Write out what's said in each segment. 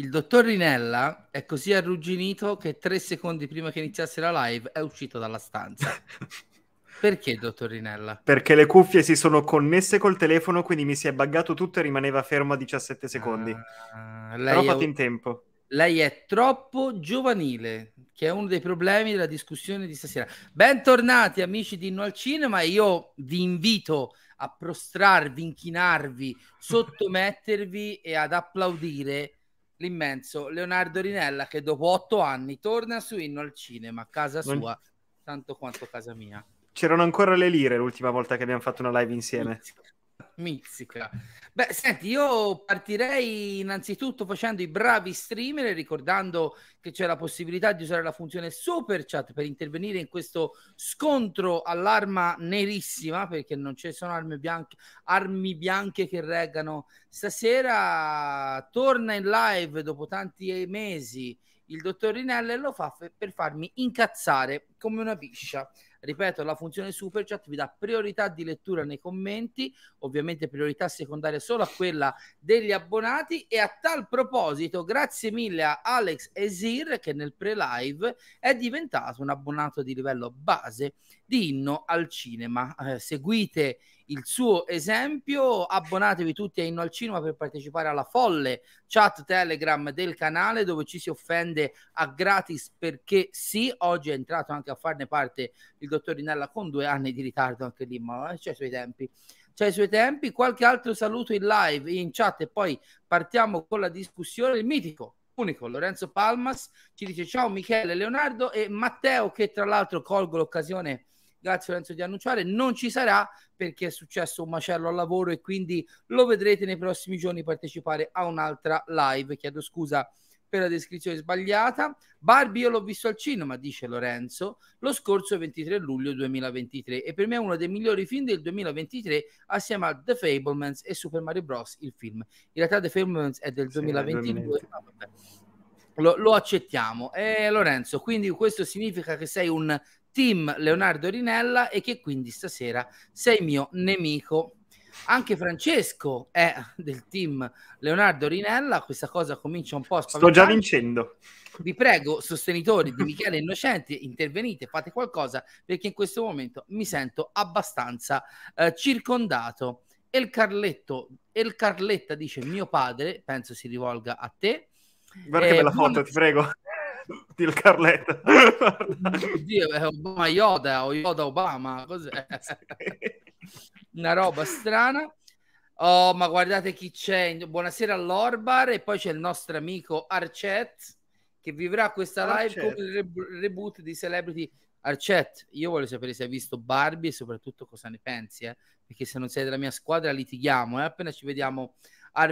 Il dottor Rinella è così arrugginito che tre secondi prima che iniziasse la live è uscito dalla stanza. Perché, dottor Rinella? Perché le cuffie si sono connesse col telefono, quindi mi si è buggato tutto e rimaneva fermo a 17 secondi. Ah, Però fatto è, in tempo. lei è troppo giovanile, che è uno dei problemi della discussione di stasera. Bentornati amici di Inno al Cinema, io vi invito a prostrarvi, inchinarvi, sottomettervi e ad applaudire l'immenso Leonardo Rinella che dopo otto anni torna su Inno al Cinema, casa Non- sua, tanto quanto casa mia. C'erano ancora le lire l'ultima volta che abbiamo fatto una live insieme. Mizzica. Beh, senti, io partirei innanzitutto facendo i bravi streamer e ricordando che c'è la possibilità di usare la funzione super chat per intervenire in questo scontro all'arma nerissima, perché non ci sono armi bianche, armi bianche che reggano. Stasera torna in live dopo tanti mesi il dottor Rinella e lo fa per farmi incazzare come una piscia. Ripeto, la funzione super chat vi dà priorità di lettura nei commenti, ovviamente priorità secondaria solo a quella degli abbonati e a tal proposito grazie mille a Alex Esir che nel pre-live è diventato un abbonato di livello base di Inno al Cinema. Eh, seguite il suo esempio, abbonatevi tutti a Inno al Cinema per partecipare alla folle chat Telegram del canale dove ci si offende a gratis perché sì, oggi è entrato anche a farne parte il dottor Rinella con due anni di ritardo anche lì, ma c'è i suoi tempi. C'è i suoi tempi, qualche altro saluto in live, in chat e poi partiamo con la discussione. Il mitico, unico Lorenzo Palmas ci dice ciao Michele, Leonardo e Matteo che tra l'altro colgo l'occasione grazie Lorenzo di annunciare, non ci sarà perché è successo un macello al lavoro e quindi lo vedrete nei prossimi giorni partecipare a un'altra live. Chiedo scusa per la descrizione sbagliata. Barbie io l'ho visto al cinema, dice Lorenzo, lo scorso 23 luglio 2023 e per me è uno dei migliori film del 2023 assieme a The Fablemans e Super Mario Bros. il film. In realtà The Fablemans è del Sì, 2022. 2020. ma vabbè. Lo, lo accettiamo. E Lorenzo, quindi questo significa che sei un team Leonardo Rinella e che quindi stasera sei mio nemico. Anche Francesco è del team Leonardo Rinella, questa cosa comincia un po' a Sto già vincendo. Vi prego, sostenitori di Michele Innocenti, intervenite, fate qualcosa perché in questo momento mi sento abbastanza eh, circondato. El Carletto, El Carletta dice mio padre, penso si rivolga a te. Guarda Eh, che bella foto, ti prego. Di Carletta. Oddio, è Obama Yoda o Yoda Obama, cos'è? Una roba strana. Oh, ma guardate chi c'è. Buonasera all'Orbar e poi c'è il nostro amico Arcet che vivrà questa live Arcet. con il re- reboot di Celebrity Arcet. Io voglio sapere se hai visto Barbie e soprattutto cosa ne pensi, eh? perché se non sei della mia squadra litighiamo, eh? appena ci vediamo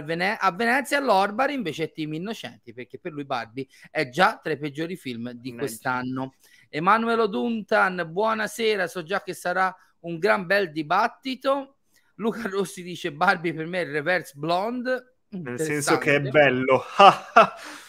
Vene- a Venezia all'Orbar invece è Team Innocenti perché per lui Barbie è già tra i peggiori film di quest'anno. Emanuelo Duntan, buonasera, so già che sarà un gran bel dibattito. Luca Rossi dice Barbie per me è il reverse blonde. Nel senso che è bello.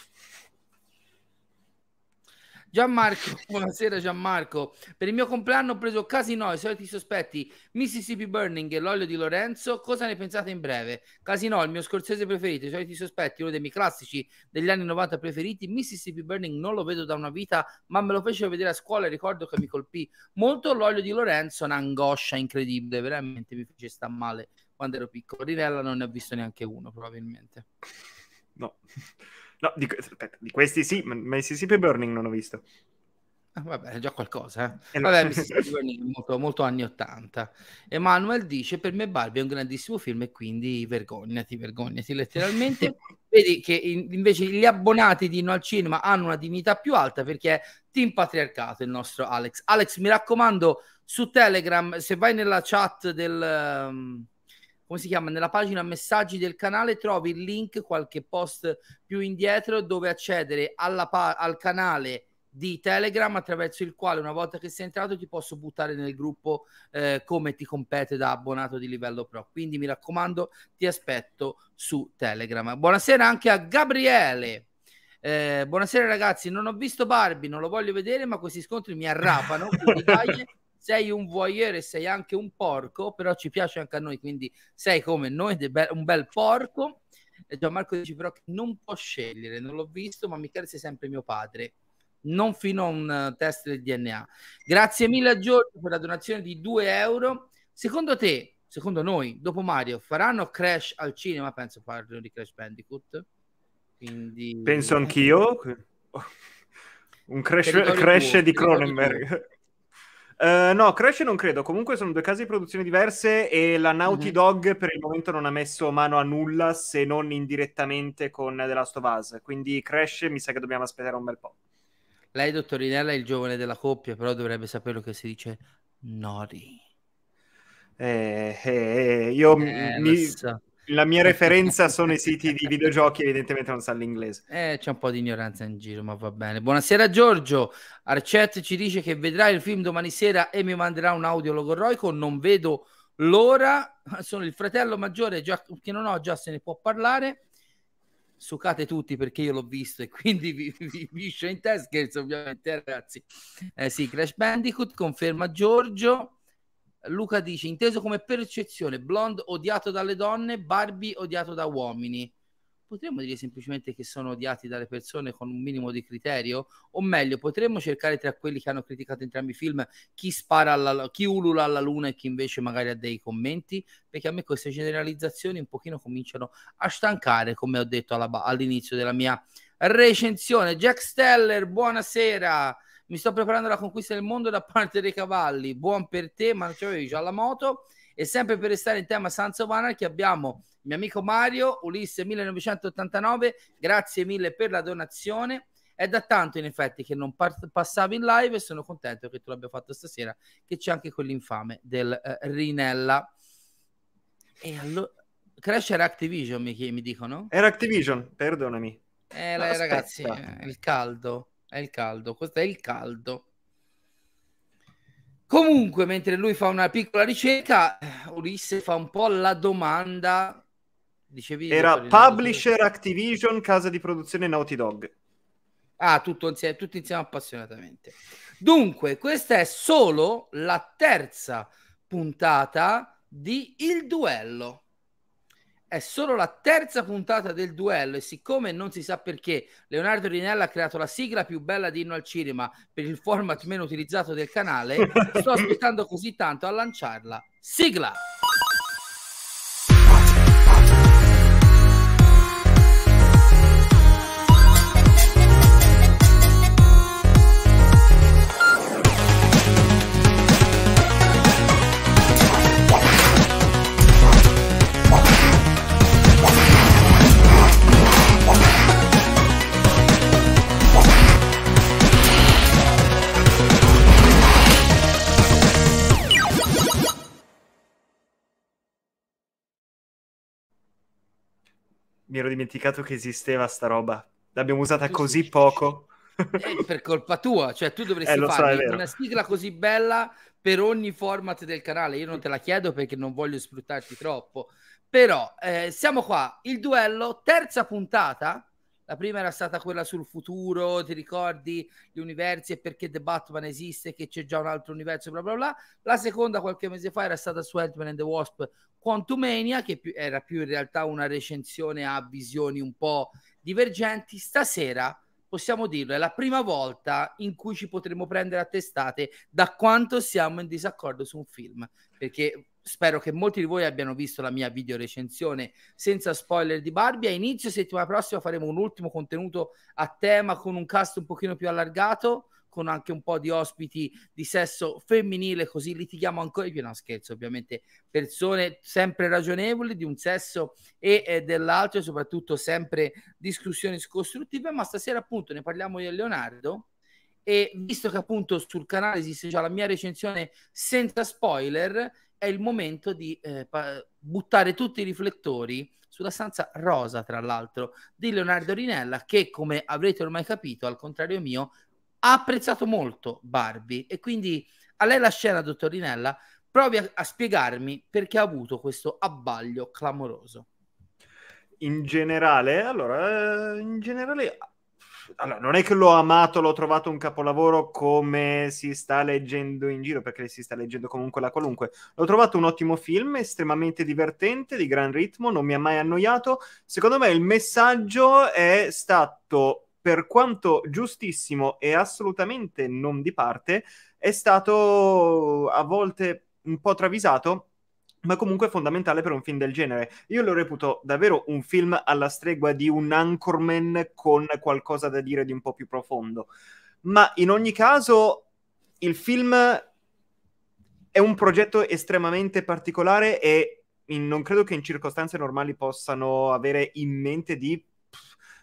Gianmarco, buonasera Gianmarco. Per il mio compleanno ho preso Casino, i soliti sospetti, Mississippi Burning e l'olio di Lorenzo. Cosa ne pensate in breve? Casino, il mio scorsese preferito, i soliti sospetti, uno dei miei classici degli anni 90 preferiti. Mississippi Burning non lo vedo da una vita, ma me lo fecero vedere a scuola e ricordo che mi colpì molto l'olio di Lorenzo, un'angoscia incredibile, veramente mi fece sta male quando ero piccolo. Rinella non ne ho visto neanche uno, probabilmente. No. No, di, aspetta, di questi sì, ma Mississippi Burning non ho visto. Ah, Vabbè, è già qualcosa. Eh? Eh no. Vabbè, Mississippi Burning è molto, molto anni 80. Emanuel dice: Per me Barbie è un grandissimo film e quindi vergognati, vergognati letteralmente. Vedi che in- invece gli abbonati di No al Cinema hanno una dignità più alta perché è Team Patriarcato il nostro Alex. Alex, mi raccomando, su Telegram, se vai nella chat del. um, come si chiama? Nella pagina messaggi del canale trovi il link, qualche post più indietro, dove accedere alla pa- al canale di Telegram attraverso il quale una volta che sei entrato ti posso buttare nel gruppo eh, come ti compete da abbonato di livello pro. Quindi mi raccomando, ti aspetto su Telegram. Buonasera anche a Gabriele. Eh, buonasera ragazzi, non ho visto Barbie, non lo voglio vedere, ma questi scontri mi arrapano. Quindi dai, sei un voyeur e sei anche un porco, però ci piace anche a noi, quindi sei come noi, un bel porco. E Gianmarco dice però che non può scegliere, non l'ho visto, ma Michele sei sempre mio padre. Non fino a un test del DNA. Grazie mille a Giorgio per la donazione di 2 euro. Secondo te, secondo noi, dopo Mario, faranno Crash al cinema? Penso parlino di Crash Bandicoot. Quindi... Penso anch'io. Un crash, crash di Cronenberg. Uh, no, Crash non credo. Comunque sono due casi di produzione diverse e la Naughty mm-hmm. Dog per il momento non ha messo mano a nulla se non indirettamente con The Last of Us. Quindi Crash mi sa che dobbiamo aspettare un bel po'. Lei, dottorinella, è il giovane della coppia, però dovrebbe sapere che si dice Nori. Eh, eh, io eh, mi, so la mia referenza sono i siti di videogiochi, evidentemente non sa l'inglese. Eh, c'è un po' di ignoranza in giro, ma va bene. Buonasera Giorgio, Arcet ci dice che vedrà il film domani sera e mi manderà un audio logorroico, non vedo l'ora, sono il fratello maggiore già, che non ho, già se ne può parlare. Sucate tutti perché io l'ho visto e quindi vi, vi, vi in testa, scherzo ovviamente ragazzi. Eh sì, Crash Bandicoot, conferma Giorgio. Luca dice, inteso come percezione, blonde odiato dalle donne, Barbie odiato da uomini. Potremmo dire semplicemente che sono odiati dalle persone con un minimo di criterio? O meglio, potremmo cercare tra quelli che hanno criticato entrambi i film chi spara alla, chi ulula alla luna e chi invece magari ha dei commenti? Perché a me queste generalizzazioni un pochino cominciano a stancare, come ho detto alla, all'inizio della mia recensione. Jack Steller, buonasera. Mi sto preparando alla conquista del mondo da parte dei cavalli. Buon per te, ma non c'avevi già la moto. E sempre per restare in tema of Anarchy abbiamo il mio amico Mario, Ulisse 1989. Grazie mille per la donazione. È da tanto in effetti che non par- passavi in live e sono contento che tu l'abbia fatto stasera, che c'è anche quell'infame del uh, Rinella. E allora... Crash era Activision, mi, mi dicono? Era Activision, perdonami. Eh, no, ragazzi, eh, il caldo. È il caldo, questo è il caldo. Comunque, mentre lui fa una piccola ricerca, Ulisse fa un po' la domanda. Dicevi Era Publisher Activision, casa di produzione Naughty Dog. Ah, tutto insieme, tutti insieme appassionatamente. Dunque, questa è solo la terza puntata di Il Duello è solo la terza puntata del duello e siccome non si sa perché Leonardo Rinella ha creato la sigla più bella di Inno al Cinema per il format meno utilizzato del canale, sto aspettando così tanto a lanciarla. Sigla! Mi ero dimenticato che esisteva sta roba. L'abbiamo usata così poco. È per colpa tua, cioè tu dovresti eh, fare so, una sigla così bella per ogni format del canale. Io non te la chiedo perché non voglio sfruttarti troppo. Però eh, siamo qua, il duello, terza puntata. La prima era stata quella sul futuro, ti ricordi gli universi e perché The Batman esiste, che c'è già un altro universo, bla bla bla. La seconda, qualche mese fa, era stata su Ant-Man and the Wasp, Quantumania, che era più in realtà una recensione a visioni un po' divergenti. Stasera possiamo dirlo, è la prima volta in cui ci potremo prendere a testate da quanto siamo in disaccordo su un film, perché spero che molti di voi abbiano visto la mia video recensione senza spoiler di Barbie. A inizio settimana prossima faremo un ultimo contenuto a tema con un cast un pochino più allargato con anche un po' di ospiti di sesso femminile, così litighiamo ancora di più. No, scherzo, ovviamente, persone sempre ragionevoli di un sesso e eh, dell'altro, e soprattutto sempre discussioni costruttive. Ma stasera, appunto, ne parliamo io e Leonardo. E visto che appunto sul canale esiste già la mia recensione senza spoiler, è il momento di eh, pa- buttare tutti i riflettori sulla stanza rosa, tra l'altro, di Leonardo Rinella, che come avrete ormai capito, al contrario mio, ha apprezzato molto Barbie e quindi a lei la scena, dottorinella, provi a, a spiegarmi perché ha avuto questo abbaglio clamoroso. In generale, allora, eh, in generale allora, non è che l'ho amato, l'ho trovato un capolavoro come si sta leggendo in giro, perché si sta leggendo comunque la qualunque. L'ho trovato un ottimo film, estremamente divertente, di gran ritmo, non mi ha mai annoiato. Secondo me il messaggio è stato, per quanto giustissimo e assolutamente non di parte, è stato a volte un po' travisato, ma comunque fondamentale per un film del genere. Io lo reputo davvero un film alla stregua di un Anchorman con qualcosa da dire di un po' più profondo. Ma in ogni caso, il film è un progetto estremamente particolare e in, non credo che in circostanze normali possano avere in mente di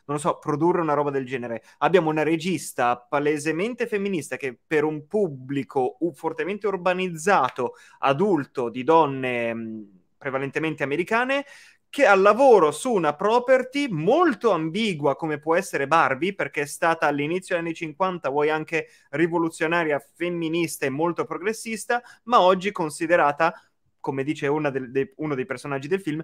non so, produrre una roba del genere. Abbiamo una regista palesemente femminista che per un pubblico fortemente urbanizzato, adulto, di donne mh, prevalentemente americane, che ha lavoro su una property molto ambigua come può essere Barbie, perché è stata all'inizio degli anni 50, vuoi anche rivoluzionaria, femminista e molto progressista, ma oggi considerata, come dice de- de- uno dei personaggi del film,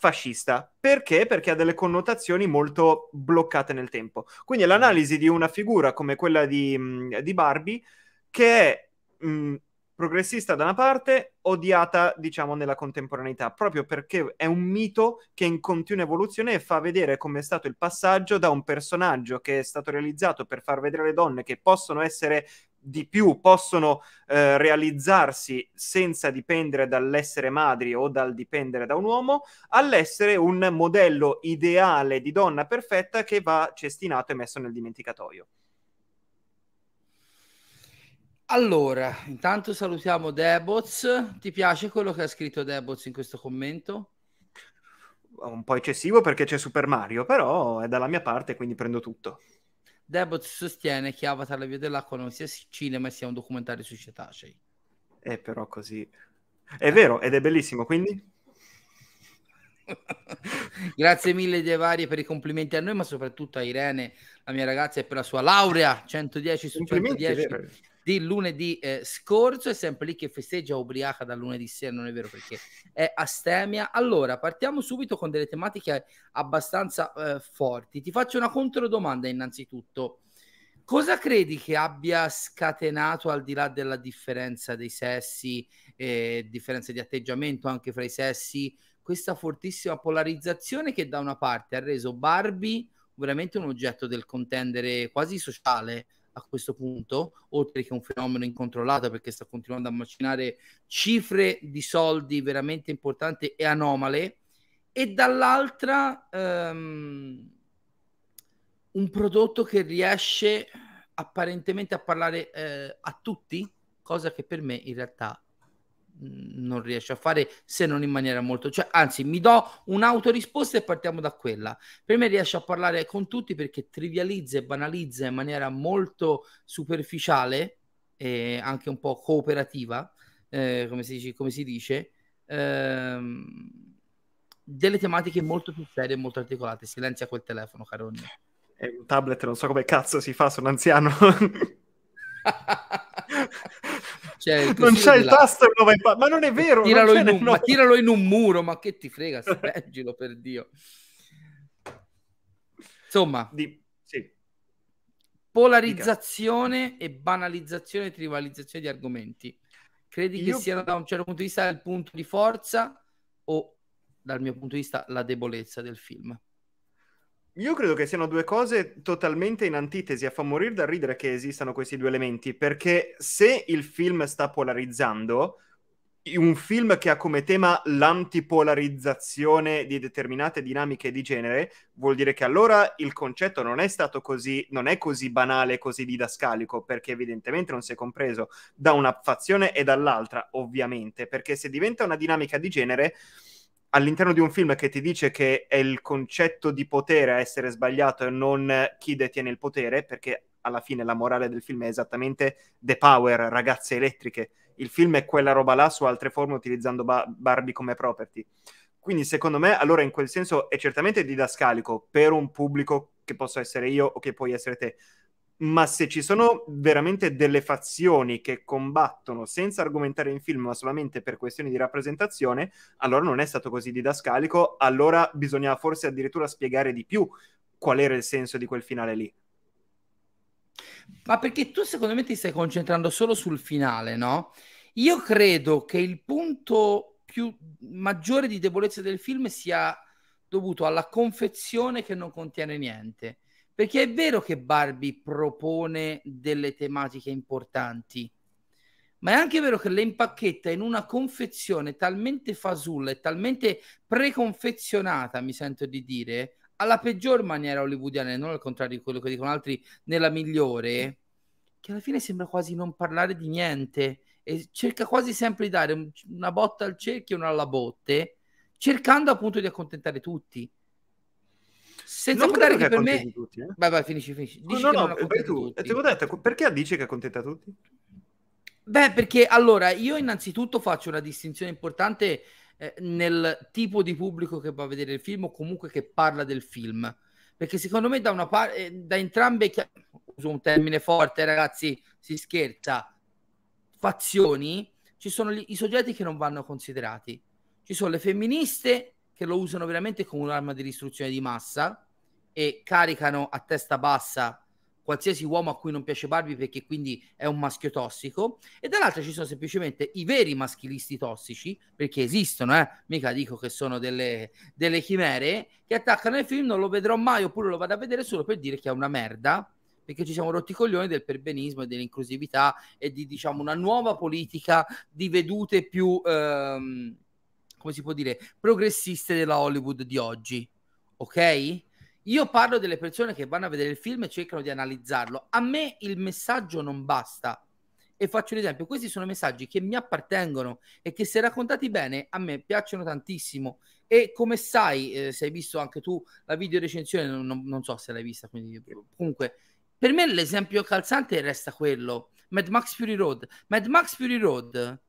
fascista. Perché? Perché ha delle connotazioni molto bloccate nel tempo. Quindi l'analisi di una figura come quella di, mm, di Barbie, che è mh, mm, progressista da una parte, odiata, diciamo, nella contemporaneità, proprio perché è un mito che è in continua evoluzione e fa vedere come è stato il passaggio da un personaggio che è stato realizzato per far vedere le donne che possono essere di più possono eh, realizzarsi senza dipendere dall'essere madri o dal dipendere da un uomo, all'essere un modello ideale di donna perfetta che va cestinato e messo nel dimenticatoio. Allora, intanto salutiamo Deboz. Ti piace quello che ha scritto Deboz in questo commento? Un po' eccessivo perché c'è Super Mario, però è dalla mia parte, quindi prendo tutto. Debot sostiene che Avatar la via dell'acqua non sia cinema sia un documentario sui cetacei. È però così. È eh. vero, ed è bellissimo, quindi... Grazie mille di varie per i complimenti a noi, ma soprattutto a Irene, la mia ragazza, e per la sua laurea 110 su 110 di lunedì eh, scorso. È sempre lì che festeggia ubriaca dal lunedì sera, non è vero perché è astemia. Allora, partiamo subito con delle tematiche abbastanza eh, forti. Ti faccio una controdomanda innanzitutto. Cosa credi che abbia scatenato, al di là della differenza dei sessi, eh, differenza di atteggiamento anche fra i sessi, questa fortissima polarizzazione che da una parte ha reso Barbie veramente un oggetto del contendere quasi sociale a questo punto, oltre che un fenomeno incontrollato perché sta continuando a macinare cifre di soldi veramente importanti e anomale, e dall'altra um, un prodotto che riesce apparentemente a parlare eh, a tutti, cosa che per me in realtà non riesce a fare se non in maniera molto cioè anzi mi do un'autorisposta e partiamo da quella. Per me riesce a parlare con tutti perché trivializza e banalizza in maniera molto superficiale e anche un po' cooperativa eh, come, si dice, come si dice ehm, delle tematiche molto più serie e molto articolate. Silenzia quel telefono carogna è un tablet non so come cazzo si fa sono anziano Cioè, non c'è il tasto dove pa- ma non è vero tiralo in un, ma tiralo in un muro ma che ti frega leggilo per Dio insomma Di... sì. polarizzazione Dica. e banalizzazione e trivializzazione di argomenti credi Io... che sia da un certo punto di vista il punto di forza o dal mio punto di vista la debolezza del film io credo che siano due cose totalmente in antitesi, a fa morire da ridere che esistano questi due elementi, perché se il film sta polarizzando, un film che ha come tema l'antipolarizzazione di determinate dinamiche di genere, vuol dire che allora il concetto non è stato così, non è così banale, così didascalico, perché evidentemente non si è compreso da una fazione e dall'altra, ovviamente, perché se diventa una dinamica di genere all'interno di un film che ti dice che è il concetto di potere a essere sbagliato e non chi detiene il potere, perché alla fine la morale del film è esattamente The Power, ragazze elettriche. Il film è quella roba là su altre forme utilizzando ba- Barbie come property. Quindi secondo me, allora in quel senso è certamente didascalico per un pubblico che possa essere io o che puoi essere te, ma se ci sono veramente delle fazioni che combattono senza argomentare in film, ma solamente per questioni di rappresentazione, allora non è stato così didascalico, allora bisognava forse addirittura spiegare di più qual era il senso di quel finale lì. Ma perché tu secondo me ti stai concentrando solo sul finale, no? Io credo che il punto più maggiore di debolezza del film sia dovuto alla confezione che non contiene niente. Perché è vero che Barbie propone delle tematiche importanti, ma è anche vero che le impacchetta in una confezione talmente fasulla e talmente preconfezionata, mi sento di dire, alla peggior maniera hollywoodiana, e non al contrario di quello che dicono altri, nella migliore, che alla fine sembra quasi non parlare di niente e cerca quasi sempre di dare una botta al cerchio e una alla botte, cercando appunto di accontentare tutti. Senza Non contare che che per me... tutti, eh. Vai, vai, finisci, finisci. Dici no, no, non vai accontenta tu. tutti. Ti ho detto, perché dici che accontenta tutti? Beh, perché allora io innanzitutto faccio una distinzione importante eh, nel tipo di pubblico che va a vedere il film o comunque che parla del film. Perché secondo me da una parte, eh, da entrambe, uso un termine forte, ragazzi, si scherza, fazioni, ci sono gli- i soggetti che non vanno considerati. Ci sono le femministe che lo usano veramente come un'arma di distruzione di massa e caricano a testa bassa qualsiasi uomo a cui non piace Barbie perché quindi è un maschio tossico e dall'altra ci sono semplicemente i veri maschilisti tossici perché esistono, eh? mica dico che sono delle, delle chimere che attaccano il film, non lo vedrò mai oppure lo vado a vedere solo per dire che è una merda perché ci siamo rotti i coglioni del perbenismo e dell'inclusività e di diciamo una nuova politica di vedute più ehm, come si può dire progressiste della Hollywood di oggi ok? Io parlo delle persone che vanno a vedere il film e cercano di analizzarlo. A me il messaggio non basta. E faccio un esempio: questi sono messaggi che mi appartengono e che, se raccontati bene, a me piacciono tantissimo. E come sai, eh, se hai visto anche tu la video recensione, non, non- non so se l'hai vista, quindi comunque, per me l'esempio calzante resta quello: Mad Max Fury Road. Mad Max Fury Road.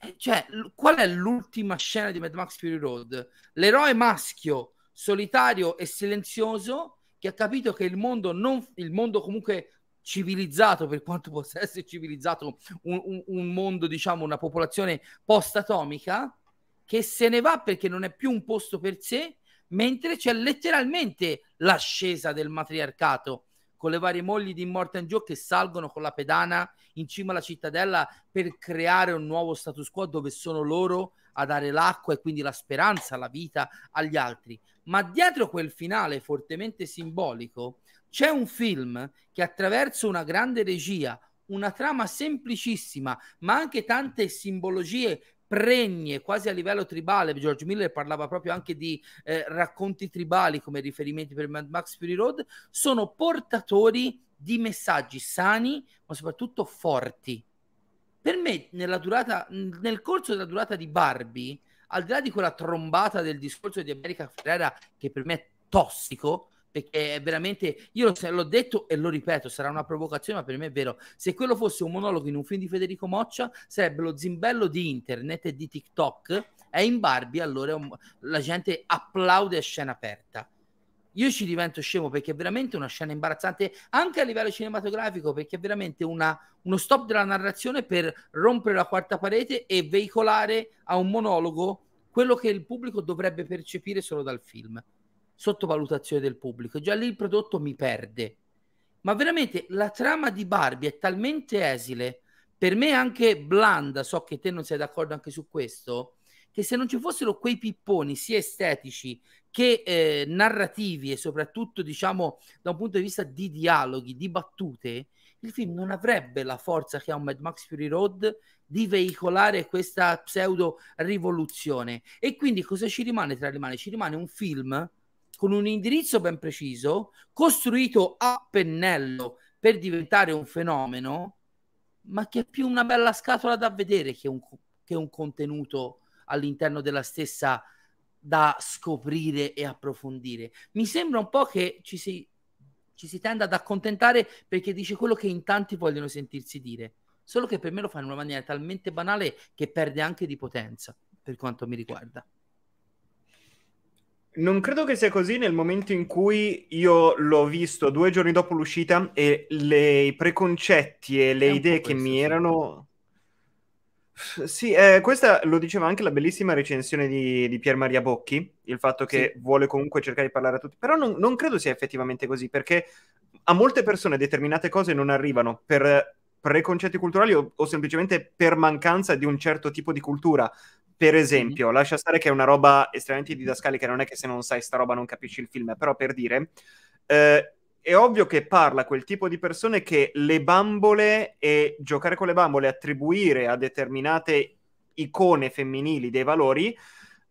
Eh, Cioè, l- qual è l'ultima scena di Mad Max Fury Road? L'eroe maschio solitario e silenzioso che ha capito che il mondo, non, il mondo comunque civilizzato, per quanto possa essere civilizzato, un, un- un mondo, diciamo, una popolazione post-atomica, che se ne va perché non è più un posto per sé, mentre c'è letteralmente l'ascesa del matriarcato con le varie mogli di Immortan Joe che salgono con la pedana in cima alla cittadella per creare un nuovo status quo dove sono loro a dare l'acqua e quindi la speranza, la vita agli altri. Ma dietro quel finale fortemente simbolico c'è un film che attraverso una grande regia, una trama semplicissima, ma anche tante simbologie pregne, quasi a livello tribale. George Miller parlava proprio anche di eh, racconti tribali come riferimenti per Mad Max Fury Road, sono portatori di messaggi sani, ma soprattutto forti. Per me, nella durata, nel corso della durata di Barbie, al di là di quella trombata del discorso di America Ferrera, che per me è tossico, perché è veramente, io l'ho detto e lo ripeto, sarà una provocazione, ma per me è vero. Se quello fosse un monologo in un film di Federico Moccia, sarebbe lo zimbello di internet e di TikTok. È in Barbie, allora un- la gente applaude a scena aperta. Io ci divento scemo perché è veramente una scena imbarazzante anche a livello cinematografico, perché è veramente una- uno stop della narrazione per rompere la quarta parete e veicolare a un monologo quello che il pubblico dovrebbe percepire solo dal film. Sottovalutazione del pubblico. Già lì il prodotto mi perde. Ma veramente la trama di Barbie è talmente esile, per me anche blanda, so che te non sei d'accordo anche su questo, che se non ci fossero quei pipponi sia estetici che eh, narrativi e soprattutto diciamo da un punto di vista di dialoghi, di battute, il film non avrebbe la forza che ha un Mad Max Fury Road di veicolare questa pseudo rivoluzione. E quindi cosa ci rimane tra le mani? Ci rimane un film con un indirizzo ben preciso, costruito a pennello per diventare un fenomeno, ma che è più una bella scatola da vedere che un, che un contenuto all'interno della stessa da scoprire e approfondire. Mi sembra un po' che ci si, ci si tenda ad accontentare perché dice quello che in tanti vogliono sentirsi dire. Solo che per me lo fa in una maniera talmente banale che perde anche di potenza, per quanto mi riguarda. Non credo che sia così nel momento in cui io l'ho visto due giorni dopo l'uscita e le, i preconcetti e le È idee che mi sì. erano... Sì, eh, questa lo diceva anche la bellissima recensione di, di Pier Maria Bocchi, il fatto che vuole comunque cercare di parlare a tutti, però non, non credo sia effettivamente così, perché a molte persone determinate cose non arrivano per preconcetti culturali o, o semplicemente per mancanza di un certo tipo di cultura. Per esempio, lascia stare che è una roba estremamente didascalica, non è che se non sai sta roba non capisci il film, però per dire, eh, è ovvio che parla quel tipo di persone che le bambole e giocare con le bambole, attribuire a determinate icone femminili dei valori,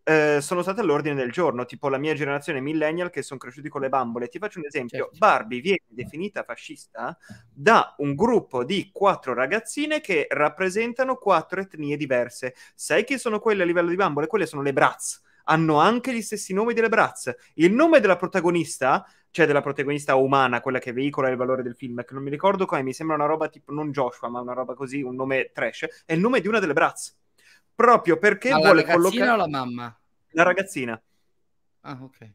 eh, sono state all'ordine del giorno, tipo la mia generazione millennial che sono cresciuti con le bambole. Ti faccio un esempio, certo. Barbie viene definita fascista da un gruppo di quattro ragazzine che rappresentano quattro etnie diverse. Sai chi sono quelle a livello di bambole? Quelle sono le Bratz. Hanno anche gli stessi nomi delle Bratz. Il nome della protagonista cioè della protagonista umana, quella che veicola il valore del film, che non mi ricordo come, mi sembra una roba tipo, non Joshua, ma una roba così, un nome trash, è il nome di una delle Bratz proprio perché Ma vuole collocare... o la mamma? La ragazzina. Ah, ok.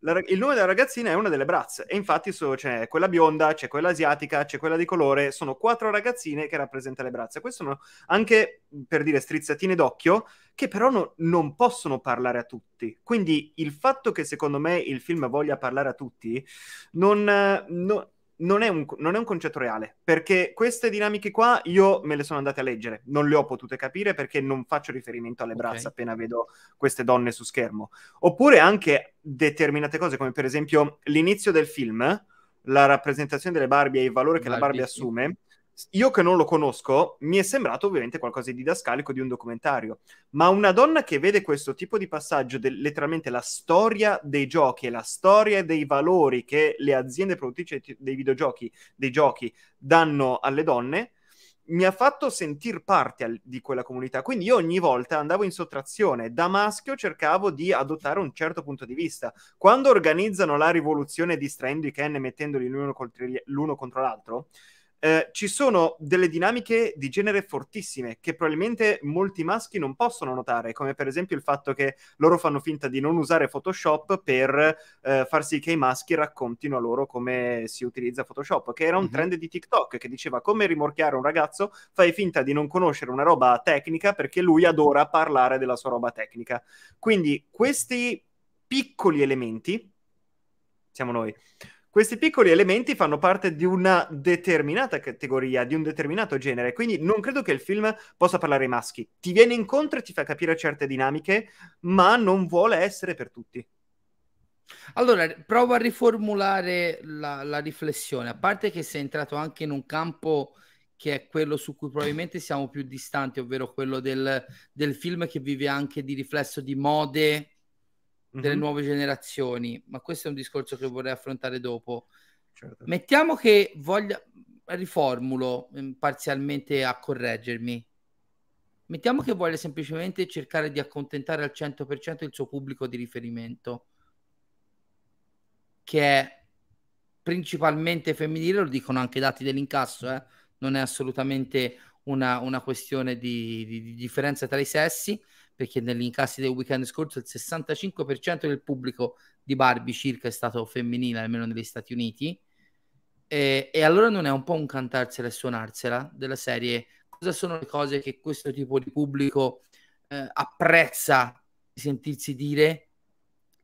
La, il nome della ragazzina è una delle Bratz e infatti so, c'è quella bionda, c'è quella asiatica, c'è quella di colore, sono quattro ragazzine che rappresentano le Bratz. Queste sono anche, per dire, strizzatine d'occhio che però no, non possono parlare a tutti. Quindi il fatto che secondo me il film voglia parlare a tutti non... No, non è, un, non è, un, concetto reale, perché queste dinamiche qua io me le sono andate a leggere, non le ho potute capire perché non faccio riferimento alle braccia okay. appena vedo queste donne su schermo. Oppure anche determinate cose, come per esempio l'inizio del film, la rappresentazione delle Barbie e il valore che Barbie, la Barbie assume, io che non lo conosco, mi è sembrato ovviamente qualcosa di didascalico di un documentario, ma una donna che vede questo tipo di passaggio, del, letteralmente la storia dei giochi e la storia dei valori che le aziende produttrici dei videogiochi, dei giochi, danno alle donne, mi ha fatto sentire parte al, di quella comunità. Quindi io ogni volta andavo in sottrazione. Da maschio cercavo di adottare un certo punto di vista. Quando organizzano la rivoluzione distraendo i Ken e mettendoli l'uno contro, l'uno contro l'altro, eh, ci sono delle dinamiche di genere fortissime che probabilmente molti maschi non possono notare, come per esempio il fatto che loro fanno finta di non usare Photoshop per eh, far sì che i maschi raccontino a loro come si utilizza Photoshop, che era un mm-hmm. trend di TikTok che diceva come rimorchiare un ragazzo, fai finta di non conoscere una roba tecnica perché lui adora parlare della sua roba tecnica. Quindi questi piccoli elementi, siamo noi, questi piccoli elementi fanno parte di una determinata categoria, di un determinato genere, quindi non credo che il film possa parlare ai maschi. Ti viene incontro e ti fa capire certe dinamiche, ma non vuole essere per tutti. Allora, provo a riformulare la, la riflessione, a parte che sei entrato anche in un campo che è quello su cui probabilmente siamo più distanti, ovvero quello del, del film che vive anche di riflesso di mode delle mm-hmm. nuove generazioni, ma questo è un discorso che vorrei affrontare dopo. Certo. Mettiamo che voglia, riformulo mm, parzialmente a correggermi. Mettiamo che voglia semplicemente cercare di accontentare al 100% il suo pubblico di riferimento, che è principalmente femminile, lo dicono anche i dati dell'incasso, eh? non è assolutamente una, una questione di, di, di differenza tra i sessi perché negli incassi del weekend scorso il 65% del pubblico di Barbie circa è stato femminile, almeno negli Stati Uniti. E, e, allora non è un po' un cantarsela e suonarsela della serie. Cosa sono le cose che questo tipo di pubblico eh, apprezza di sentirsi dire?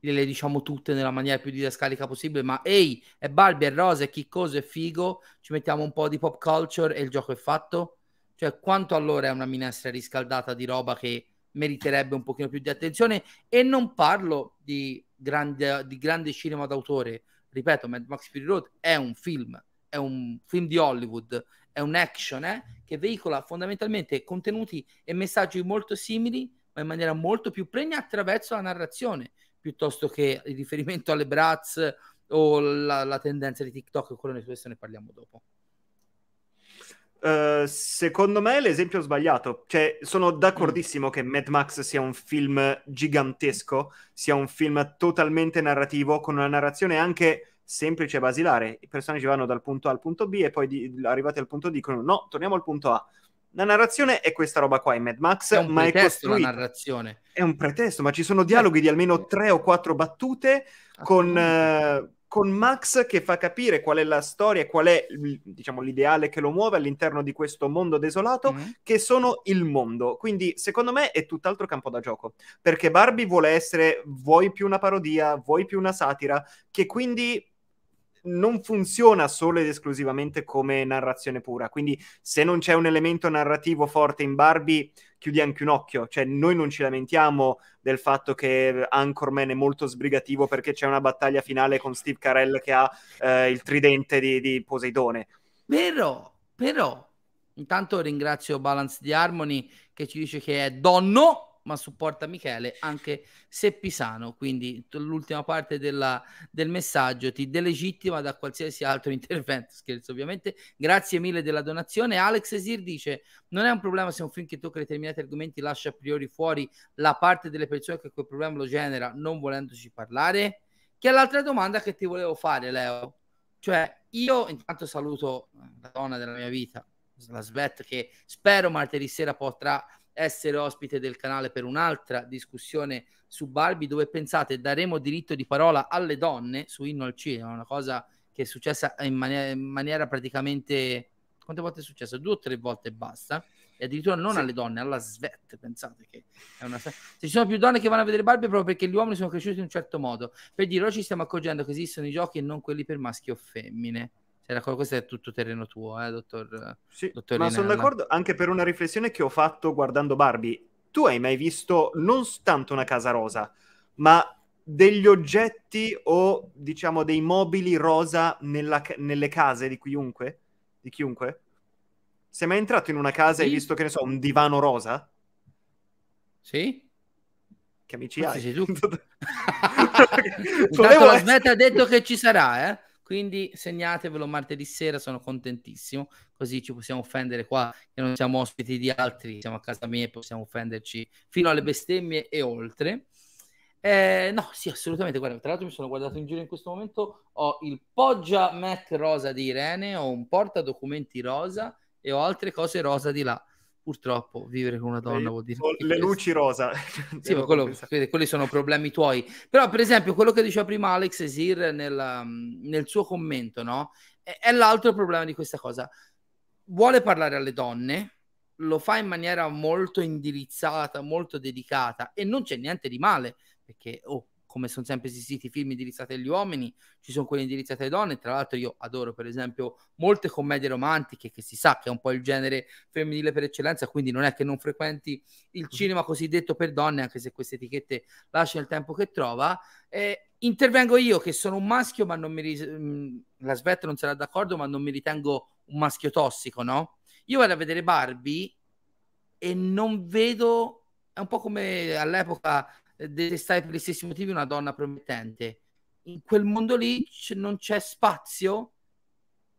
Le diciamo tutte nella maniera più didascalica possibile ma ehi è Barbie, è rosa, è chiccoso, è figo ci mettiamo un po' di pop culture e il gioco è fatto? Cioè quanto allora è una minestra riscaldata di roba che meriterebbe un pochino più di attenzione. E non parlo di grande, di grande cinema d'autore. Ripeto Mad Max Fury Road è un film è un film di Hollywood è un action eh, che veicola fondamentalmente contenuti e messaggi molto simili ma in maniera molto più pregna attraverso la narrazione piuttosto che il riferimento alle Bratz o la, la tendenza di TikTok quello di questo ne parliamo dopo Uh, secondo me è l'esempio sbagliato. Cioè, sono d'accordissimo mm. che Mad Max sia un film gigantesco, sia un film totalmente narrativo, con una narrazione anche semplice e basilare. I personaggi vanno dal punto A al punto B e poi di, arrivati al punto D dicono no, torniamo al punto A. La narrazione è questa roba qua in Mad Max, è ma è costruita. la narrazione. È un pretesto, ma ci sono dialoghi di almeno tre o quattro battute con... Uh, con Max che fa capire qual è la storia, qual è diciamo, l'ideale che lo muove all'interno di questo mondo desolato, mm-hmm. che sono il mondo. Quindi, secondo me, è tutt'altro campo da gioco. Perché Barbie vuole essere, vuoi più una parodia, vuoi più una satira, che quindi non funziona solo ed esclusivamente come narrazione pura. Quindi se non c'è un elemento narrativo forte in Barbie, chiudi anche un occhio. Cioè, noi non ci lamentiamo del fatto che Anchorman è molto sbrigativo perché c'è una battaglia finale con Steve Carell che ha eh, il tridente di, di Poseidone. Vero, però intanto ringrazio Balance di Harmony che ci dice che è donno ma supporta Michele anche se Pisano. Quindi l'ultima parte della, del messaggio ti delegittima da qualsiasi altro intervento. Scherzo, ovviamente. Grazie mille della donazione. Alex Esir dice: Non è un problema se un film che tocca determinati argomenti lascia a priori fuori la parte delle persone che quel problema lo genera, non volendoci parlare. Che è l'altra domanda che ti volevo fare, Leo. Cioè, io intanto saluto la donna della mia vita, la Svet, che spero martedì sera potrà essere ospite del canale per un'altra discussione su Barbie dove pensate daremo diritto di parola alle donne su Inno al Cinema, una cosa che è successa in maniera, in maniera praticamente quante volte è successo? Due o tre volte e basta e addirittura non sì. alle donne, alla Svet, pensate che è una... Se ci sono più donne che vanno a vedere Barbie proprio perché gli uomini sono cresciuti in un certo modo, per dire, oggi ci stiamo accorgendo che esistono i giochi e non quelli per maschi o femmine. Cioè, questo è tutto terreno tuo, eh, dottor. Sì, dottor ma sono d'accordo anche per una riflessione che ho fatto guardando Barbie. Tu hai mai visto non tanto una casa rosa, ma degli oggetti o diciamo dei mobili rosa nella, nelle case di chiunque? Di chiunque? Sei mai entrato in una casa sì. e hai visto, che ne so, un divano rosa? Sì. Che amici hai? Sei tu. Volevo... la Smet ha detto che ci sarà, eh? Quindi segnatevelo martedì sera, sono contentissimo, così ci possiamo offendere qua, che non siamo ospiti di altri, siamo a casa mia e possiamo offenderci fino alle bestemmie e oltre. Eh, no, sì, assolutamente. Guarda, tra l'altro mi sono guardato in giro in questo momento, ho il Poggia Mac rosa di Irene, ho un portadocumenti rosa e ho altre cose rosa di là purtroppo vivere con una donna vuol dire le luci rosa. Sì, ma quello, quelli sono problemi tuoi. Però per esempio quello che diceva prima Alex Esir nel, nel suo commento no? è, è, l'altro problema di questa cosa. Vuole parlare alle donne lo fa in maniera molto indirizzata molto dedicata e non c'è niente di male perché oh, come sono sempre esistiti film indirizzati agli uomini, ci sono quelli indirizzati alle donne. Tra l'altro, io adoro, per esempio, molte commedie romantiche che si sa che è un po' il genere femminile per eccellenza, quindi non è che non frequenti il cinema cosiddetto per donne, anche se queste etichette lasciano il tempo che trova. Eh, intervengo io che sono un maschio, ma non mi ris- mm, la Svet non sarà d'accordo, ma non mi ritengo un maschio tossico, no? Io vado a vedere Barbie e non vedo è un po' come all'epoca eh, detestai per gli stessi motivi una donna promettente. In quel mondo lì c- non c'è spazio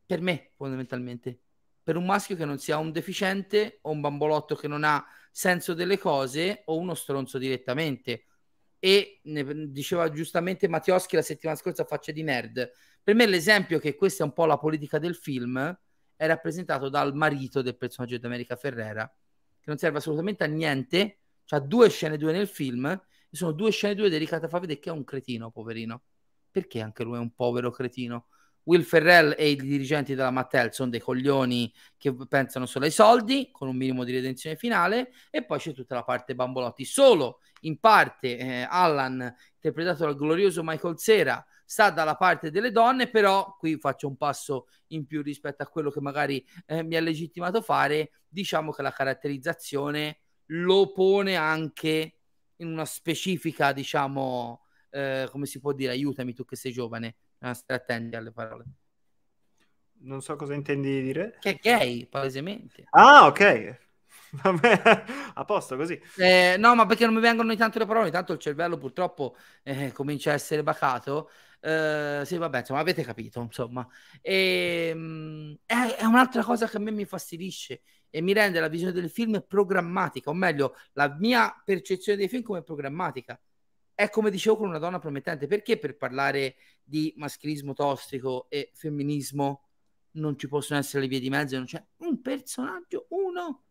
per me, fondamentalmente. Per un maschio che non sia un deficiente o un bambolotto che non ha senso delle cose o uno stronzo direttamente. E ne diceva giustamente Mattioschi la settimana scorsa faccia di nerd. Per me l'esempio che questa è un po' la politica del film è rappresentato dal marito del personaggio di America Ferrera, che non serve assolutamente a niente, ha due scene due nel film sono due scene due dedicate a far vedere che è un cretino, poverino. Perché anche lui è un povero cretino? Will Ferrell e i dirigenti della Mattel sono dei coglioni che pensano solo ai soldi, con un minimo di redenzione finale, e poi c'è tutta la parte bambolotti. Solo in parte eh, Allan, interpretato dal glorioso Michael Cera, sta dalla parte delle donne, però qui faccio un passo in più rispetto a quello che magari eh, mi ha legittimato fare. Diciamo che la caratterizzazione lo pone anche in una specifica, diciamo, eh, come si può dire, aiutami tu che sei giovane, a stare attenti alle parole. Non so cosa intendi dire. Che è gay, palesemente. Ah, ok. Vabbè, a posto così. Eh, no, ma perché non mi vengono ogni tanto le parole, tanto il cervello purtroppo eh, comincia a essere bacato. Eh, sì, vabbè, insomma, avete capito, insomma. E, ehm, è, è un'altra cosa che a me mi fastidisce e mi rende la visione del film programmatica, o meglio, la mia percezione dei film come programmatica. È come dicevo con una donna promettente, perché per parlare di maschilismo tossico e femminismo non ci possono essere le vie di mezzo, non c'è un personaggio, uno.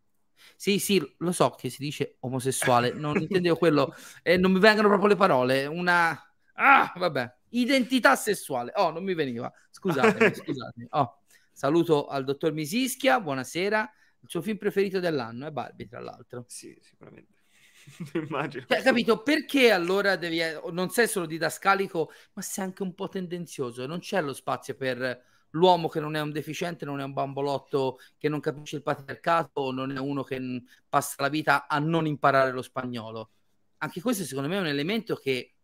Sì, sì, lo so che si dice omosessuale, non intendevo quello, e non mi vengono proprio le parole, una... Ah, vabbè, identità sessuale. Oh, non mi veniva, scusatemi, scusatemi. Oh, saluto al dottor Misischia, buonasera. Il suo film preferito dell'anno è Barbie, tra l'altro. Sì, sicuramente. Immagino. Cioè, capito? Perché allora devi... Non sei solo didascalico, ma sei anche un po' tendenzioso. Non c'è lo spazio per l'uomo che non è un deficiente, non è un bambolotto che non capisce il patriarcato, o non è uno che passa la vita a non imparare lo spagnolo. Anche questo secondo me è un elemento che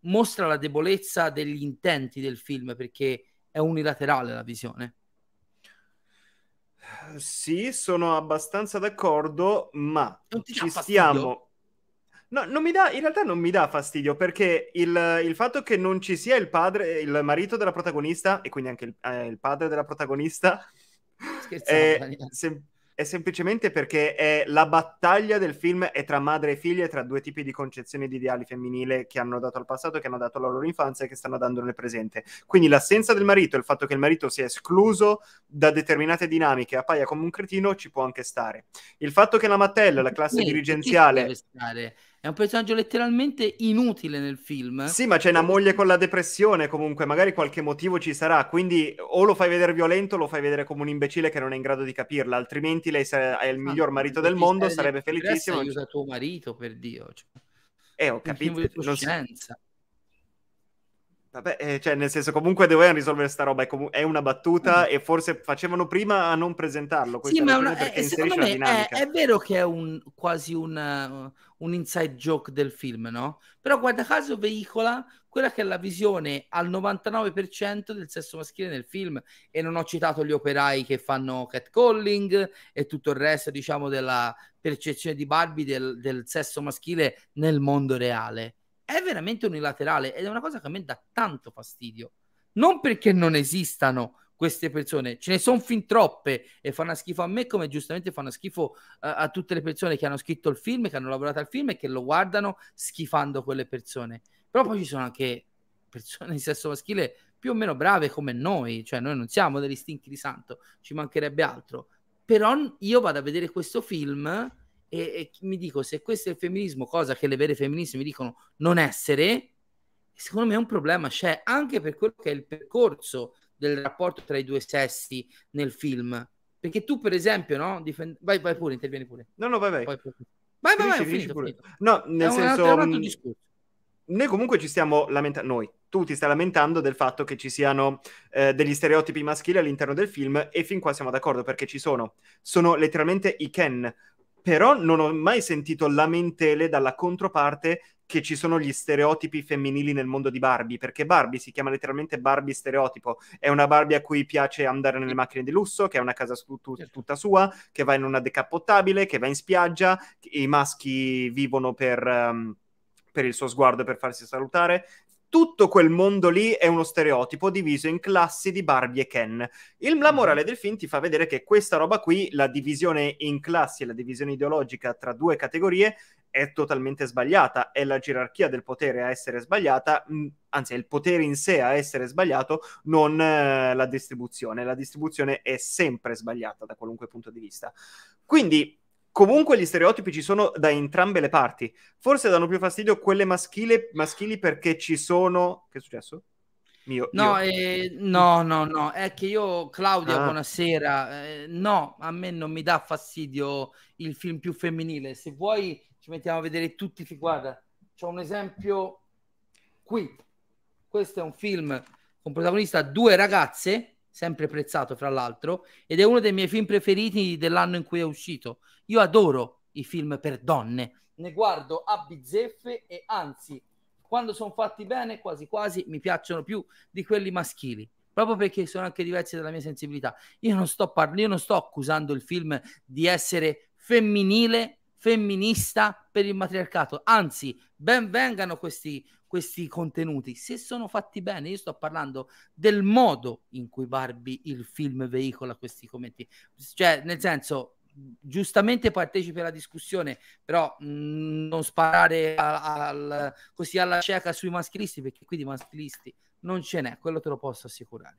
mostra la debolezza degli intenti del film, perché è unilaterale la visione. Sì, sono abbastanza d'accordo, ma ci stiamo... No, non mi dà, in realtà non mi dà fastidio perché il, il, fatto che non ci sia il padre, il marito della protagonista e quindi anche il, eh, il padre della protagonista è, sem- è, semplicemente perché è la battaglia del film è tra madre e figlia, tra due tipi di concezioni di ideali femminile che hanno dato al passato, che hanno dato alla loro infanzia e che stanno dando nel presente. Quindi l'assenza del marito il fatto che il marito sia escluso da determinate dinamiche appaia come un cretino ci può anche stare. Il fatto che la Mattel, la classe dirigenziale è un personaggio letteralmente inutile nel film. Sì, ma c'è una moglie con la depressione, comunque, magari qualche motivo ci sarà, quindi o lo fai vedere violento o lo fai vedere come un imbecille che non è in grado di capirla, altrimenti lei è il miglior ah, marito del mondo, sarebbe felicissimo. Aiuta tuo marito, per Dio. Cioè. Eh, ho capito. Non si... Vabbè, eh, cioè, nel senso, comunque dovevano risolvere sta roba, è, com- è una battuta mm. e forse facevano prima a non presentarlo. Sì, ma una, è, secondo me è, è, vero che è un, quasi un, uh, un, inside joke del film, no? Però guarda caso veicola quella che è la visione al 99% del sesso maschile nel film e non ho citato gli operai che fanno catcalling e tutto il resto, diciamo, della percezione di Barbie del, del sesso maschile nel mondo reale è veramente unilaterale ed è una cosa che a me dà tanto fastidio. Non perché non esistano queste persone, ce ne sono fin troppe e fanno schifo a me come giustamente fanno schifo uh, a tutte le persone che hanno scritto il film, che hanno lavorato al film e che lo guardano schifando quelle persone. Però poi ci sono anche persone di sesso maschile più o meno brave come noi, cioè noi non siamo degli stinchi di santo, ci mancherebbe altro. Però io vado a vedere questo film e, e mi dico se questo è il femminismo, cosa che le vere femministe mi dicono non essere, secondo me è un problema c'è anche per quello che è il percorso del rapporto tra i due sessi nel film. Perché tu, per esempio, no? Difend... Vai, vai pure, intervieni pure. No, no, vai, vai. Poi, vai, vai, vai, finito, finito. No, nel è senso... Un altro discorso. Noi comunque ci stiamo lamentando, noi, tu ti stai lamentando del fatto che ci siano eh, degli stereotipi maschili all'interno del film e fin qua siamo d'accordo perché ci sono. Sono letteralmente i Ken, però non ho mai sentito lamentele dalla controparte che ci sono gli stereotipi femminili nel mondo di Barbie, perché Barbie si chiama letteralmente Barbie stereotipo, è una Barbie a cui piace andare nelle macchine di lusso, che ha una casa tu- tu- certo. tutta sua, che va in una decappottabile, che va in spiaggia, i maschi vivono per... Um, per il suo sguardo e per farsi salutare, tutto quel mondo lì è uno stereotipo diviso in classi di Barbie e Ken. Il, la morale del film ti fa vedere che questa roba qui, la divisione in classi e la divisione ideologica tra due categorie, è totalmente sbagliata. È la gerarchia del potere a essere sbagliata, mh, anzi, è il potere in sé a essere sbagliato, non eh, la distribuzione. La distribuzione è sempre sbagliata da qualunque punto di vista. Quindi comunque gli stereotipi ci sono da entrambe le parti. Forse danno più fastidio quelle maschili, maschili perché ci sono... Che è successo? Mio, no, eh, no, no, no, è che io, Claudia, ah. buonasera, eh, no, a me non mi dà fastidio il film più femminile. Se vuoi ci mettiamo a vedere tutti, guarda, c'ho un esempio qui. Questo è un film con protagonista due ragazze sempre prezzato fra l'altro, ed è uno dei miei film preferiti dell'anno in cui è uscito. Io adoro i film per donne, ne guardo a bizzeffe e anzi, quando sono fatti bene, quasi quasi mi piacciono più di quelli maschili. Proprio perché sono anche diversi dalla mia sensibilità. Io non sto, par- io non sto accusando il film di essere femminile femminista per il matriarcato. Anzi, ben vengano questi, questi contenuti se sono fatti bene. Io sto parlando del modo in cui Barbie il film veicola questi commenti. Cioè, nel senso, giustamente partecipi alla discussione, però mh, mm, non sparare a, a, così alla cieca sui maschilisti, perché qui di maschilisti non ce n'è, quello te lo posso assicurare.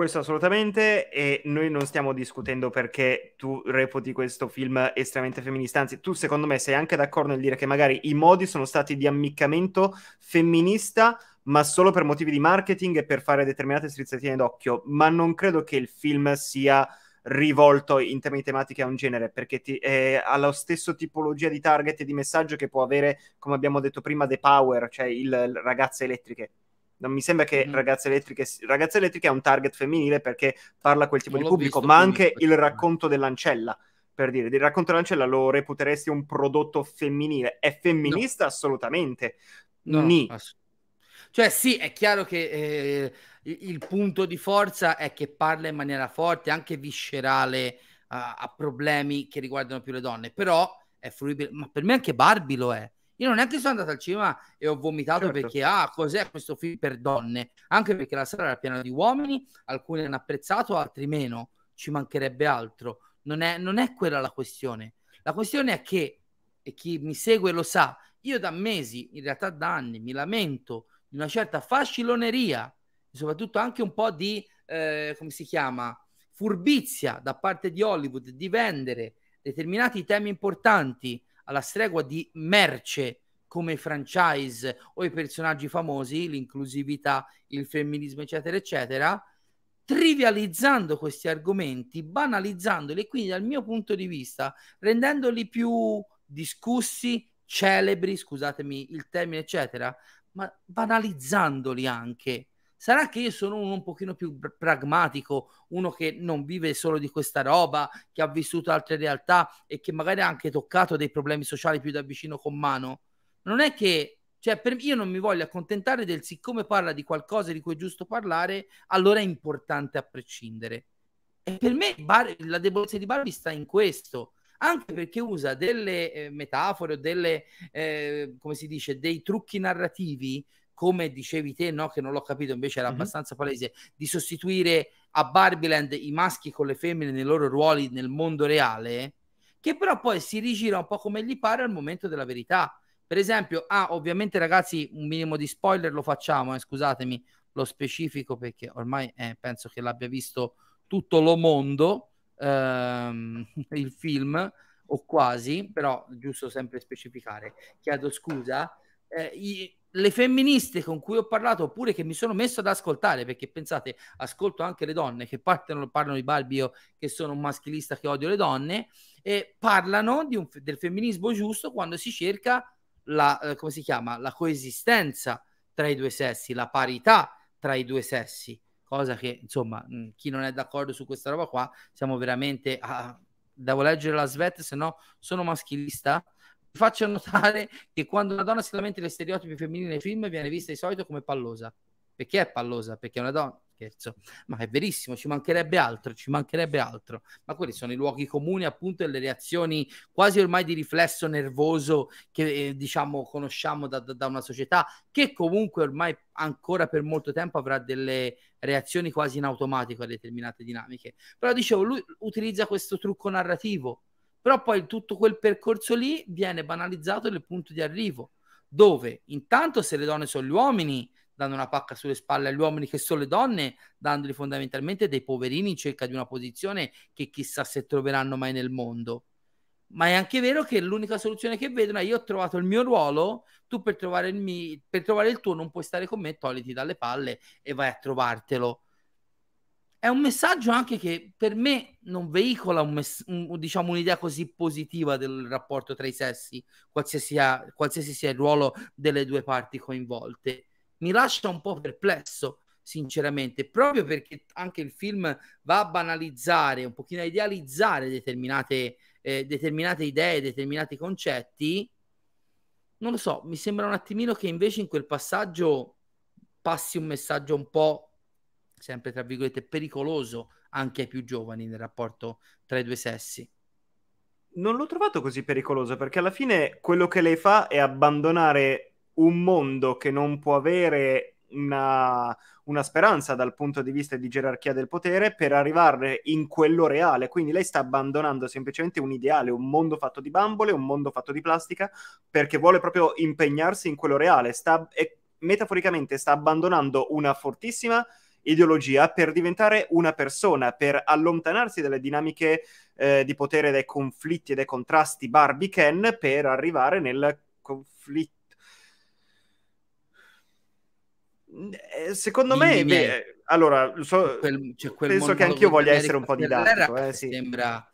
Questo assolutamente, e noi non stiamo discutendo perché tu reputi questo film estremamente femminista, anzi tu secondo me sei anche d'accordo nel dire che magari i modi sono stati di ammiccamento femminista, ma solo per motivi di marketing e per fare determinate strizzatine d'occhio, ma non credo che il film sia rivolto in termini tematiche a un genere, perché ti, eh, ha la stessa tipologia di target e di messaggio che può avere, come abbiamo detto prima, The Power, cioè il, il ragazze elettriche. Non mi sembra che mm. ragazze, elettriche, ragazze elettriche è un target femminile perché parla a quel tipo non di pubblico, ma anche il racconto dell'ancella per dire, il racconto dell'ancella lo reputeresti un prodotto femminile? È femminista? No. Assolutamente. No, Ni. Ass- cioè sì, è chiaro che eh, il punto di forza è che parla in maniera forte, anche viscerale, a, a problemi che riguardano più le donne, però è fruibile, ma per me anche Barbie lo è. Io non è che sono andato al cinema e ho vomitato certo. perché, ah, cos'è questo film per donne? Anche perché la sala era piena di uomini, alcuni hanno apprezzato, altri meno, ci mancherebbe altro. Non è, non è quella la questione. La questione è che, e chi mi segue lo sa, io da mesi, in realtà da anni, mi lamento di una certa fasciloneria, soprattutto anche un po' di, eh, come si chiama, furbizia da parte di Hollywood di vendere determinati temi importanti alla stregua di merce come franchise o i personaggi famosi, l'inclusività, il femminismo, eccetera, eccetera, trivializzando questi argomenti, banalizzandoli e quindi dal mio punto di vista rendendoli più discussi, celebri, scusatemi il termine, eccetera, ma banalizzandoli anche. Sarà che io sono uno un pochino più pragmatico, uno che non vive solo di questa roba, che ha vissuto altre realtà e che magari ha anche toccato dei problemi sociali più da vicino con mano. Non è che cioè, per, io non mi voglio accontentare del siccome parla di qualcosa di cui è giusto parlare, allora è importante a prescindere. E per me Bar- la debolezza di Barbie sta in questo, anche perché usa delle eh, metafore o delle, eh, come si dice, dei trucchi narrativi, come dicevi te, no? che non l'ho capito, invece era mm-hmm. abbastanza palese, di sostituire a Barbieland i maschi con le femmine nei loro ruoli nel mondo reale, che però poi si rigira un po' come gli pare al momento della verità per esempio, ah, ovviamente ragazzi, un minimo di spoiler lo facciamo, eh, scusatemi, lo specifico perché ormai eh, penso che l'abbia visto tutto lo mondo ehm, il film o quasi, però giusto sempre specificare. Chiedo scusa. Eh, i, le femministe con cui ho parlato oppure che mi sono messo ad ascoltare perché pensate ascolto anche le donne che partono, parlano di Barbie che sono un maschilista che odio le donne e parlano un, del femminismo giusto quando si cerca la, eh, come si chiama? la coesistenza tra i due sessi, la parità tra i due sessi, cosa che insomma chi non è d'accordo su questa roba qua siamo veramente... Ah, devo leggere la Svet, se no sono maschilista. Faccio notare che quando una donna si lamenta dei stereotipi femminili nei film viene vista di solito come pallosa. Perché è pallosa? Perché è una donna scherzo, ma è verissimo, ci mancherebbe altro, ci mancherebbe altro. Ma quelli sono i luoghi comuni, appunto, e le reazioni quasi ormai di riflesso nervoso che eh, diciamo conosciamo da, da, una società che comunque ormai ancora per molto tempo avrà delle reazioni quasi in automatico a determinate dinamiche. Però dicevo, lui utilizza questo trucco narrativo, però poi tutto quel percorso lì viene banalizzato nel punto di arrivo, dove intanto se le donne sono gli uomini dando una pacca sulle spalle agli uomini che sono le donne, dandoli fondamentalmente dei poverini in cerca di una posizione che chissà se troveranno mai nel mondo. Ma è anche vero che l'unica soluzione che vedono è io ho trovato il mio ruolo, tu per trovare il, mio, per trovare il tuo non puoi stare con me, togliti dalle palle e vai a trovartelo. È un messaggio anche che per me non veicola un mess- un, diciamo, un'idea così positiva del rapporto tra i sessi, qualsiasi sia, qualsiasi sia il ruolo delle due parti coinvolte. Mi lascia un po' perplesso sinceramente, proprio perché anche il film va a banalizzare, un pochino a idealizzare determinate, eh, determinate idee, determinati concetti, non lo so, mi sembra un attimino che invece in quel passaggio passi un messaggio un po', sempre tra virgolette, pericoloso anche ai più giovani nel rapporto tra i due sessi. Non l'ho trovato così pericoloso perché alla fine quello che lei fa è abbandonare un mondo che non può avere una, una, speranza dal punto di vista di gerarchia del potere per arrivare in quello reale. Quindi lei sta abbandonando semplicemente un ideale, un mondo fatto di bambole, un mondo fatto di plastica, perché vuole proprio impegnarsi in quello reale. Sta, e, metaforicamente sta abbandonando una fortissima ideologia per diventare una persona, per allontanarsi dalle dinamiche eh, di potere, dai conflitti e dai contrasti Barbie-Ken, per arrivare nel conflitto Eh, secondo me, beh, allora, so, quel, penso che anch'io voglia essere un po' didattico. Eh, sì. Sembra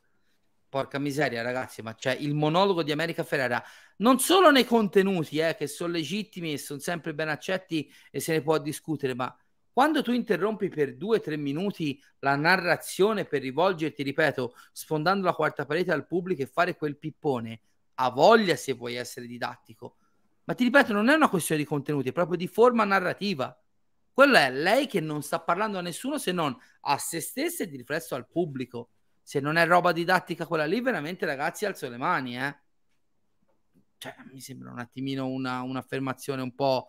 porca miseria, ragazzi, ma c'è il monologo di America Ferrera, non solo nei contenuti, eh, che sono legittimi e sono sempre ben accetti e se ne può discutere, ma quando tu interrompi per due o tre minuti la narrazione per rivolgerti, ripeto, sfondando la quarta parete al pubblico e fare quel pippone, ha voglia se vuoi essere didattico. Ma ti ripeto, non è una questione di contenuti, è proprio di forma narrativa. Quella è lei che non sta parlando a nessuno se non a se stessa e di riflesso al pubblico. Se non è roba didattica quella lì, veramente ragazzi alzo le mani, eh. Cioè, mi sembra un attimino una, un'affermazione un po'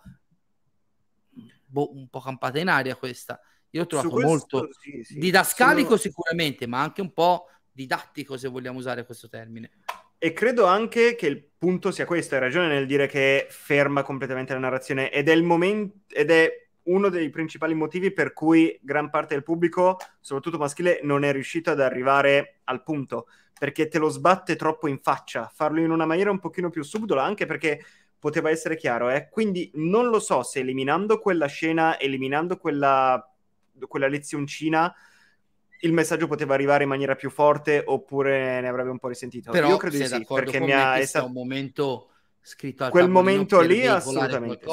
boh, un po' campata in aria questa. Io ho trovato molto sì, sì. didascalico Sono... sicuramente, ma anche un po' didattico se vogliamo usare questo termine. E credo anche che il punto sia questo, hai ragione nel dire che ferma completamente la narrazione ed è il momento ed è uno dei principali motivi per cui gran parte del pubblico, soprattutto maschile, non è riuscito ad arrivare al punto, perché te lo sbatte troppo in faccia, farlo in una maniera un pochino più subdola, anche perché poteva essere chiaro, eh? quindi non lo so se eliminando quella scena, eliminando quella, quella lezioncina, il messaggio poteva arrivare in maniera più forte oppure ne avrebbe un po' risentito. Però Io credo di sì, perché mi ha... È stato un momento scritto al Quel momento lì assolutamente.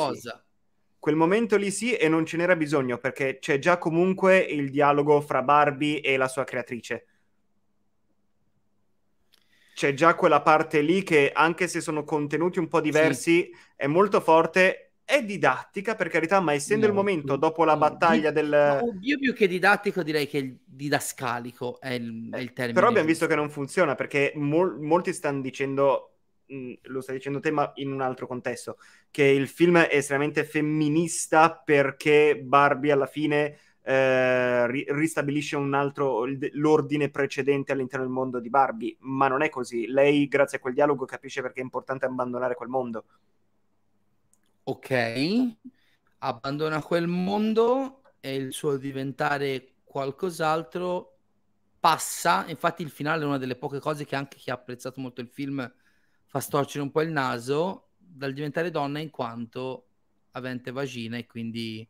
Quel momento lì sì e non ce n'era bisogno perché c'è già comunque il dialogo fra Barbie e la sua creatrice c'è già quella parte lì che anche se sono contenuti un po' diversi sì. è molto forte. È didattica per carità ma essendo no, il momento dopo la battaglia del no, io più che didattico direi che il didascalico è il, è il termine però abbiamo visto che non funziona perché mol- molti stanno dicendo mh, lo stai dicendo te ma in un altro contesto che il film è estremamente femminista perché Barbie alla fine eh, ri- ristabilisce un altro l'ordine precedente all'interno del mondo di Barbie, ma non è così. Lei, grazie a quel dialogo, capisce perché è importante abbandonare quel mondo. Ok, abbandona quel mondo e il suo diventare qualcos'altro passa. Infatti, il finale è una delle poche cose che anche chi ha apprezzato molto il film fa storcere un po' il naso dal diventare donna in quanto avente vagina e quindi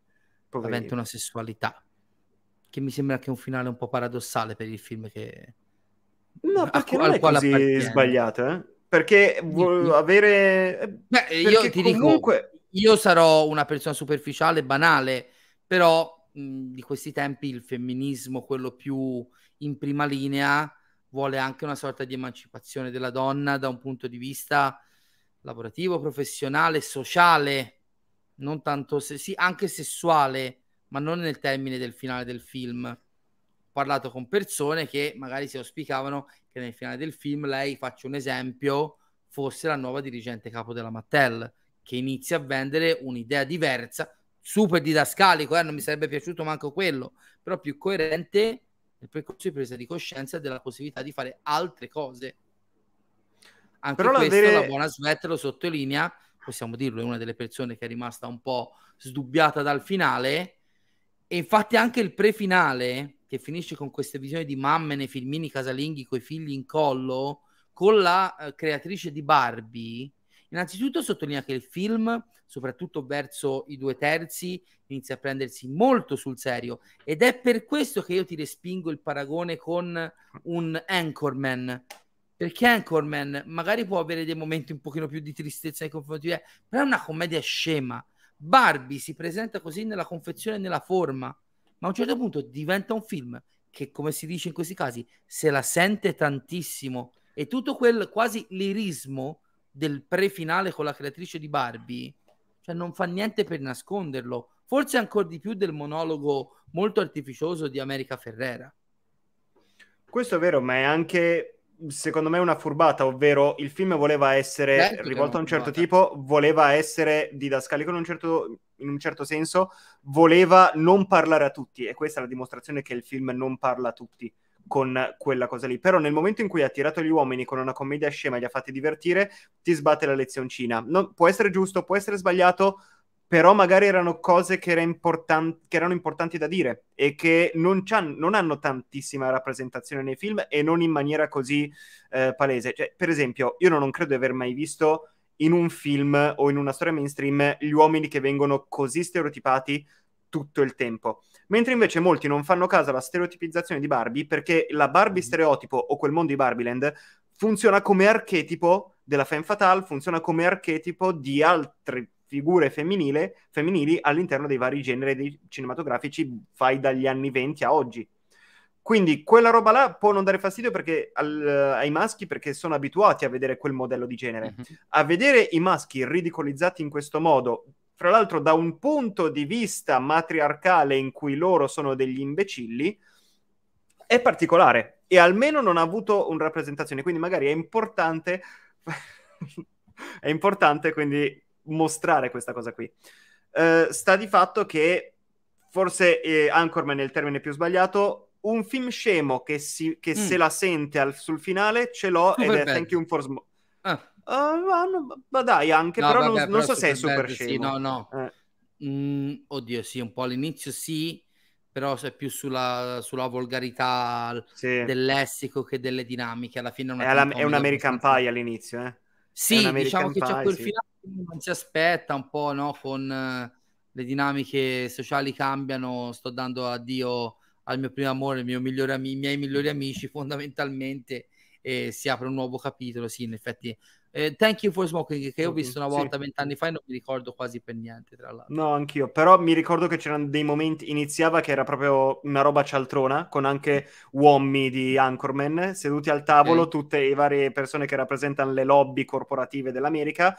Poverino. avente una sessualità che mi sembra che è un finale un po' paradossale per il film che... No, perché a, non è così appartiene. sbagliato, eh? Perché vuol avere... Beh, io ti comunque... dico, io sarò una persona superficiale, banale, però mh, di questi tempi il femminismo, quello più in prima linea, vuole anche una sorta di emancipazione della donna da un punto di vista lavorativo, professionale, sociale, non tanto se, sì, anche sessuale ma non nel termine del finale del film. Ho parlato con persone che magari si auspicavano che nel finale del film lei, faccio un esempio, fosse la nuova dirigente capo della Mattel, che inizia a vendere un'idea diversa, super didascalico, eh, non mi sarebbe piaciuto manco quello, però più coerente nel percorso di presa di coscienza della possibilità di fare altre cose. Anche però questo l'avere... la buona Svet lo sottolinea, possiamo dirlo, è una delle persone che è rimasta un po' sdubbiata dal finale, e infatti anche il pre-finale, che finisce con queste visioni di mamme nei filmini casalinghi con i figli in collo, con la uh, creatrice di Barbie, innanzitutto sottolinea che il film, soprattutto verso i due terzi, inizia a prendersi molto sul serio. Ed è per questo che io ti respingo il paragone con un Anchorman. Perché Anchorman? Magari può avere dei momenti un pochino più di tristezza nei confronti di però è una commedia scema Barbie si presenta così nella confezione e nella forma, ma a un certo punto diventa un film che, come si dice in questi casi, se la sente tantissimo e tutto quel quasi lirismo del pre-finale con la creatrice di Barbie, cioè non fa niente per nasconderlo, forse ancora di più del monologo molto artificioso di America Ferrera. Questo è vero, ma è anche secondo me una furbata, ovvero il film voleva essere Beh, rivolto a un certo tipo, voleva essere didascalico in un, certo, in un certo senso, voleva non parlare a tutti e questa è la dimostrazione che il film non parla a tutti con quella cosa lì. Però nel momento in cui ha tirato gli uomini con una commedia scema e li ha fatti divertire, ti sbatte la lezioncina. Non, può essere giusto, può essere sbagliato, però magari erano cose che, era importan- che erano importanti da dire e che non, non, hanno tantissima rappresentazione nei film e non in maniera così eh, palese. Cioè, per esempio, io non credo di aver mai visto in un film o in una storia mainstream gli uomini che vengono così stereotipati tutto il tempo. Mentre invece molti non fanno caso alla stereotipizzazione di Barbie perché la Barbie Mm. stereotipo o quel mondo di Barbieland funziona come archetipo della femme fatale, funziona come archetipo di altre figure femminile, femminili all'interno dei vari generi cinematografici fai dagli anni 20 a oggi. Quindi quella roba là può non dare fastidio perché al- ai maschi perché sono abituati a vedere quel modello di genere. Mhm. A vedere i maschi ridicolizzati in questo modo, fra l'altro da un punto di vista matriarcale in cui loro sono degli imbecilli, è particolare e almeno non ha avuto una rappresentazione, quindi magari è importante è importante quindi mostrare questa cosa qui. Eh, sta di fatto che forse eh, Anchorman è il termine più sbagliato, un film scemo che, si, che Mm. se la sente al- sul finale ce l'ho ed è Superbad. Thank You for Smoke. Ah, ma, no, ma dai, anche, no, però vabbè, non, non so se è super sì, scemo. no, no. Eh, Mm, oddio, sì, un po' all'inizio sì, però è più sulla, sulla volgarità sì. del lessico che delle dinamiche. Alla fine è, una È, la- è un American Pie all'inizio, eh. Sì, diciamo che c'è quel sì. finale che non si aspetta un po', no? Con eh, le dinamiche sociali cambiano, sto dando addio al mio primo amore, il mio migliore ami- i miei migliori amici fondamentalmente e si apre un nuovo capitolo, sì, in effetti. Eh, Thank you for smoking, che ho visto una sì. volta vent'anni fa e non mi ricordo quasi per niente, tra l'altro. No, anch'io, però mi ricordo che c'erano dei momenti, iniziava che era proprio una roba cialtrona, con anche uomini di Anchorman seduti al tavolo, Ok. tutte le varie persone che rappresentano le lobby corporative dell'America,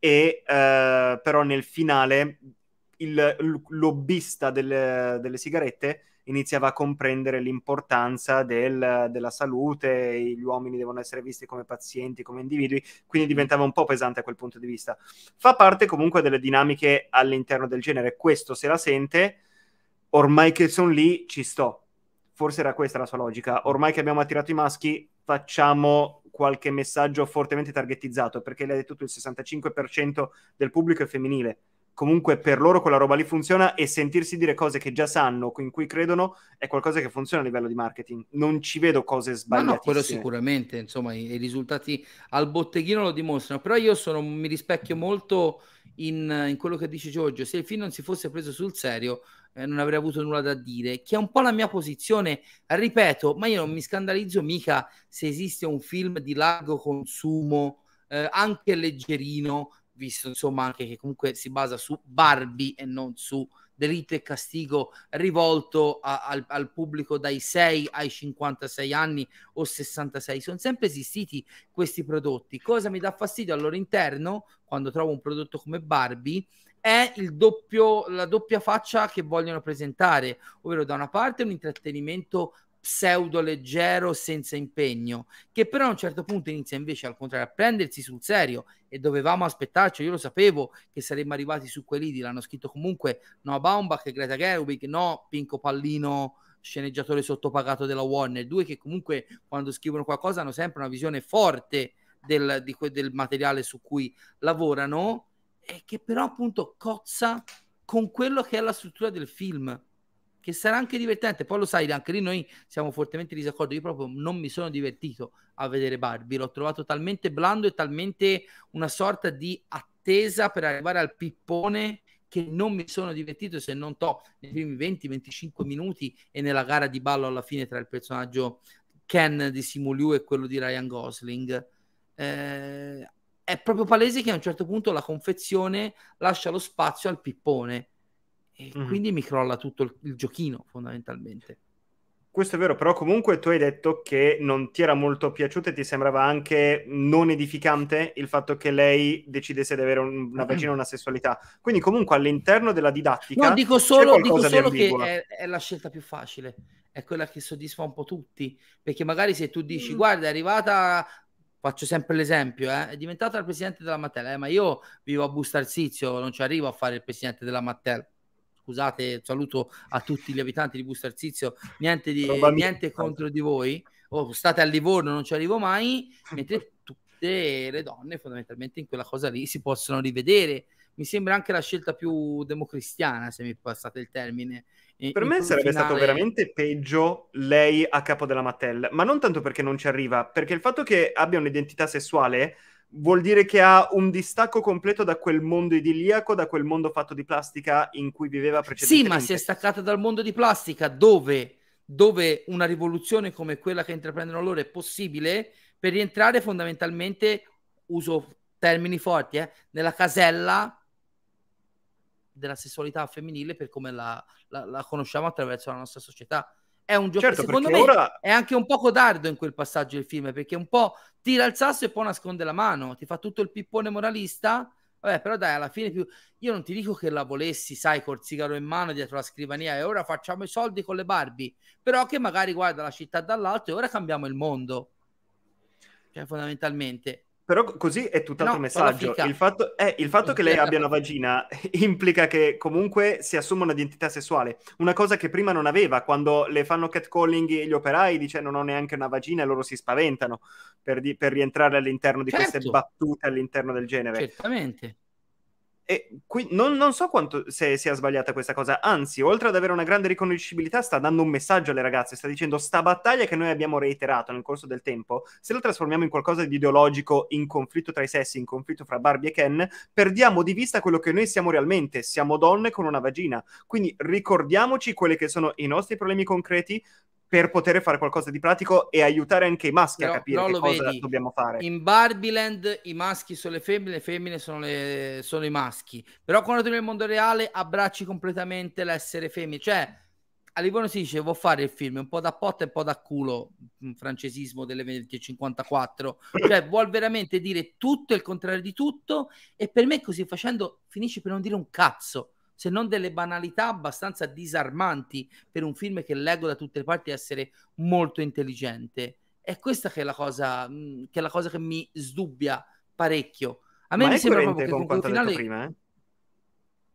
e eh, però nel finale il l- lobbista delle, delle sigarette iniziava a comprendere l'importanza del- della salute, gli uomini devono essere visti come pazienti, come individui, quindi diventava un po' pesante a quel punto di vista. Fa parte comunque delle dinamiche all'interno del genere, questo se la sente, ormai che sono lì ci sto. Forse era questa la sua logica. Ormai che abbiamo attirato i maschi, facciamo qualche messaggio fortemente targetizzato, perché lei ha detto il 65% del pubblico è femminile. Comunque per loro quella roba lì funziona e sentirsi dire cose che già sanno, in cui credono, è qualcosa che funziona a livello di marketing. Non ci vedo cose sbagliate. no, quello sicuramente, insomma, i, i risultati al botteghino lo dimostrano, però io sono, mi rispecchio molto in, in quello che dice Giorgio, se il film non si fosse preso sul serio eh, non avrei avuto nulla da dire, che è un po' la mia posizione, ripeto, ma io non mi scandalizzo mica se esiste un film di largo consumo, eh, anche leggerino, visto insomma anche che comunque si basa su Barbie e non su delitto e castigo rivolto a- al, al pubblico dai 6 ai 56 anni o 66. Sono sempre esistiti questi prodotti. Cosa mi dà fastidio al loro interno quando trovo un prodotto come Barbie? È doppio, la doppia faccia che vogliono presentare, ovvero da una parte un intrattenimento pseudo leggero senza impegno, che però a un certo punto inizia invece al contrario a prendersi sul serio. E dovevamo aspettarci, io lo sapevo che saremmo arrivati su quei lidi, l'hanno scritto comunque Noah Baumbach e Greta Gerwig, no Pinco Pallino sceneggiatore sottopagato della Warner, due che comunque quando scrivono qualcosa hanno sempre una visione forte del, di que- del materiale su cui lavorano e che però appunto cozza con quello che è la struttura del film che sarà anche divertente. Poi lo sai, anche lì noi siamo fortemente in disaccordo. Io proprio non mi sono divertito a vedere Barbie, l'ho trovato talmente blando e talmente una sorta di attesa per arrivare al pippone che non mi sono divertito se non to nei primi 20-25 minuti e nella gara di ballo alla fine tra il personaggio Ken di Simu Liu e quello di Ryan Gosling. Eh, è proprio palese che a un certo punto la confezione lascia lo spazio al pippone e Mhm. quindi mi crolla tutto il, il giochino fondamentalmente. Questo è vero, però comunque tu hai detto che non ti era molto piaciuto e ti sembrava anche non edificante il fatto che lei decidesse di avere un- una vagina e una sessualità. Quindi comunque all'interno della didattica No, dico solo, dico solo che è, è la scelta più facile, è quella che soddisfa un po' tutti, perché magari se tu dici Mm. guarda è arrivata, faccio sempre l'esempio, eh, è diventata la presidente della Mattel, eh, ma io vivo a Busto Arsizio, non ci arrivo a fare il presidente della Mattel. Scusate, saluto a tutti gli abitanti di Busto Arsizio, niente, di, niente contro di voi, o state a Livorno, non ci arrivo mai, mentre tutte le donne fondamentalmente in quella cosa lì si possono rivedere. Mi sembra anche la scelta più democristiana, se mi passate il termine. in- Per me sarebbe stato finale- veramente peggio lei a capo della Mattel, ma non tanto perché non ci arriva, perché il fatto che abbia un'identità sessuale vuol dire che ha un distacco completo da quel mondo idilliaco, da quel mondo fatto di plastica in cui viveva precedentemente. Sì, ma si è staccata dal mondo di plastica dove, dove una rivoluzione come quella che intraprendono loro è possibile? Per rientrare fondamentalmente, uso termini forti, eh, nella casella della sessualità femminile per come la, la, la conosciamo attraverso la nostra società è un gioco. Certo, secondo me ora... è anche un po' codardo in quel passaggio del film perché un po' tira il sasso e poi nasconde la mano, ti fa tutto il pippone moralista. Vabbè, però dai, alla fine più... io non ti dico che la volessi, sai, col sigaro in mano dietro la scrivania e ora facciamo i soldi con le Barbie, però che magari guarda la città dall'alto e ora cambiamo il mondo. Cioè, fondamentalmente. Però così è tutt'altro no, messaggio. Il fatto, eh, il fatto che lei abbia una vagina implica che comunque si assuma un'identità sessuale. Una cosa che prima non aveva. Quando le fanno catcalling gli operai, dice non ho neanche una vagina e loro si spaventano per, di- per rientrare all'interno di certo. queste battute all'interno del genere. Certamente. E qui non, non, so quanto se sia sbagliata questa cosa, anzi, oltre ad avere una grande riconoscibilità, sta dando un messaggio alle ragazze, sta dicendo sta battaglia che noi abbiamo reiterato nel corso del tempo, se la trasformiamo in qualcosa di ideologico, in conflitto tra i sessi, in conflitto fra Barbie e Ken, perdiamo di vista quello che noi siamo realmente, siamo donne con una vagina. Quindi ricordiamoci quelli che sono i nostri problemi concreti, per poter fare qualcosa di pratico e aiutare anche i maschi però, a capire che cosa vedi, dobbiamo fare. In Barbieland i maschi sono le femmine, le femmine sono, le, sono i maschi. Però quando tu nel mondo reale abbracci completamente l'essere femmina. Cioè, a Livorno si dice vuoi fare il film un po' da potta e un po' da culo, un francesismo delle 2054. Cioè, vuol veramente dire tutto e il contrario di tutto e per me così facendo finisci per non dire un cazzo se non delle banalità abbastanza disarmanti per un film che leggo da tutte le parti essere molto intelligente. È questa che è la cosa, mm, che, la cosa che mi sdubbia parecchio. A me Ma mi sembra proprio che con, quel finale... prima, eh?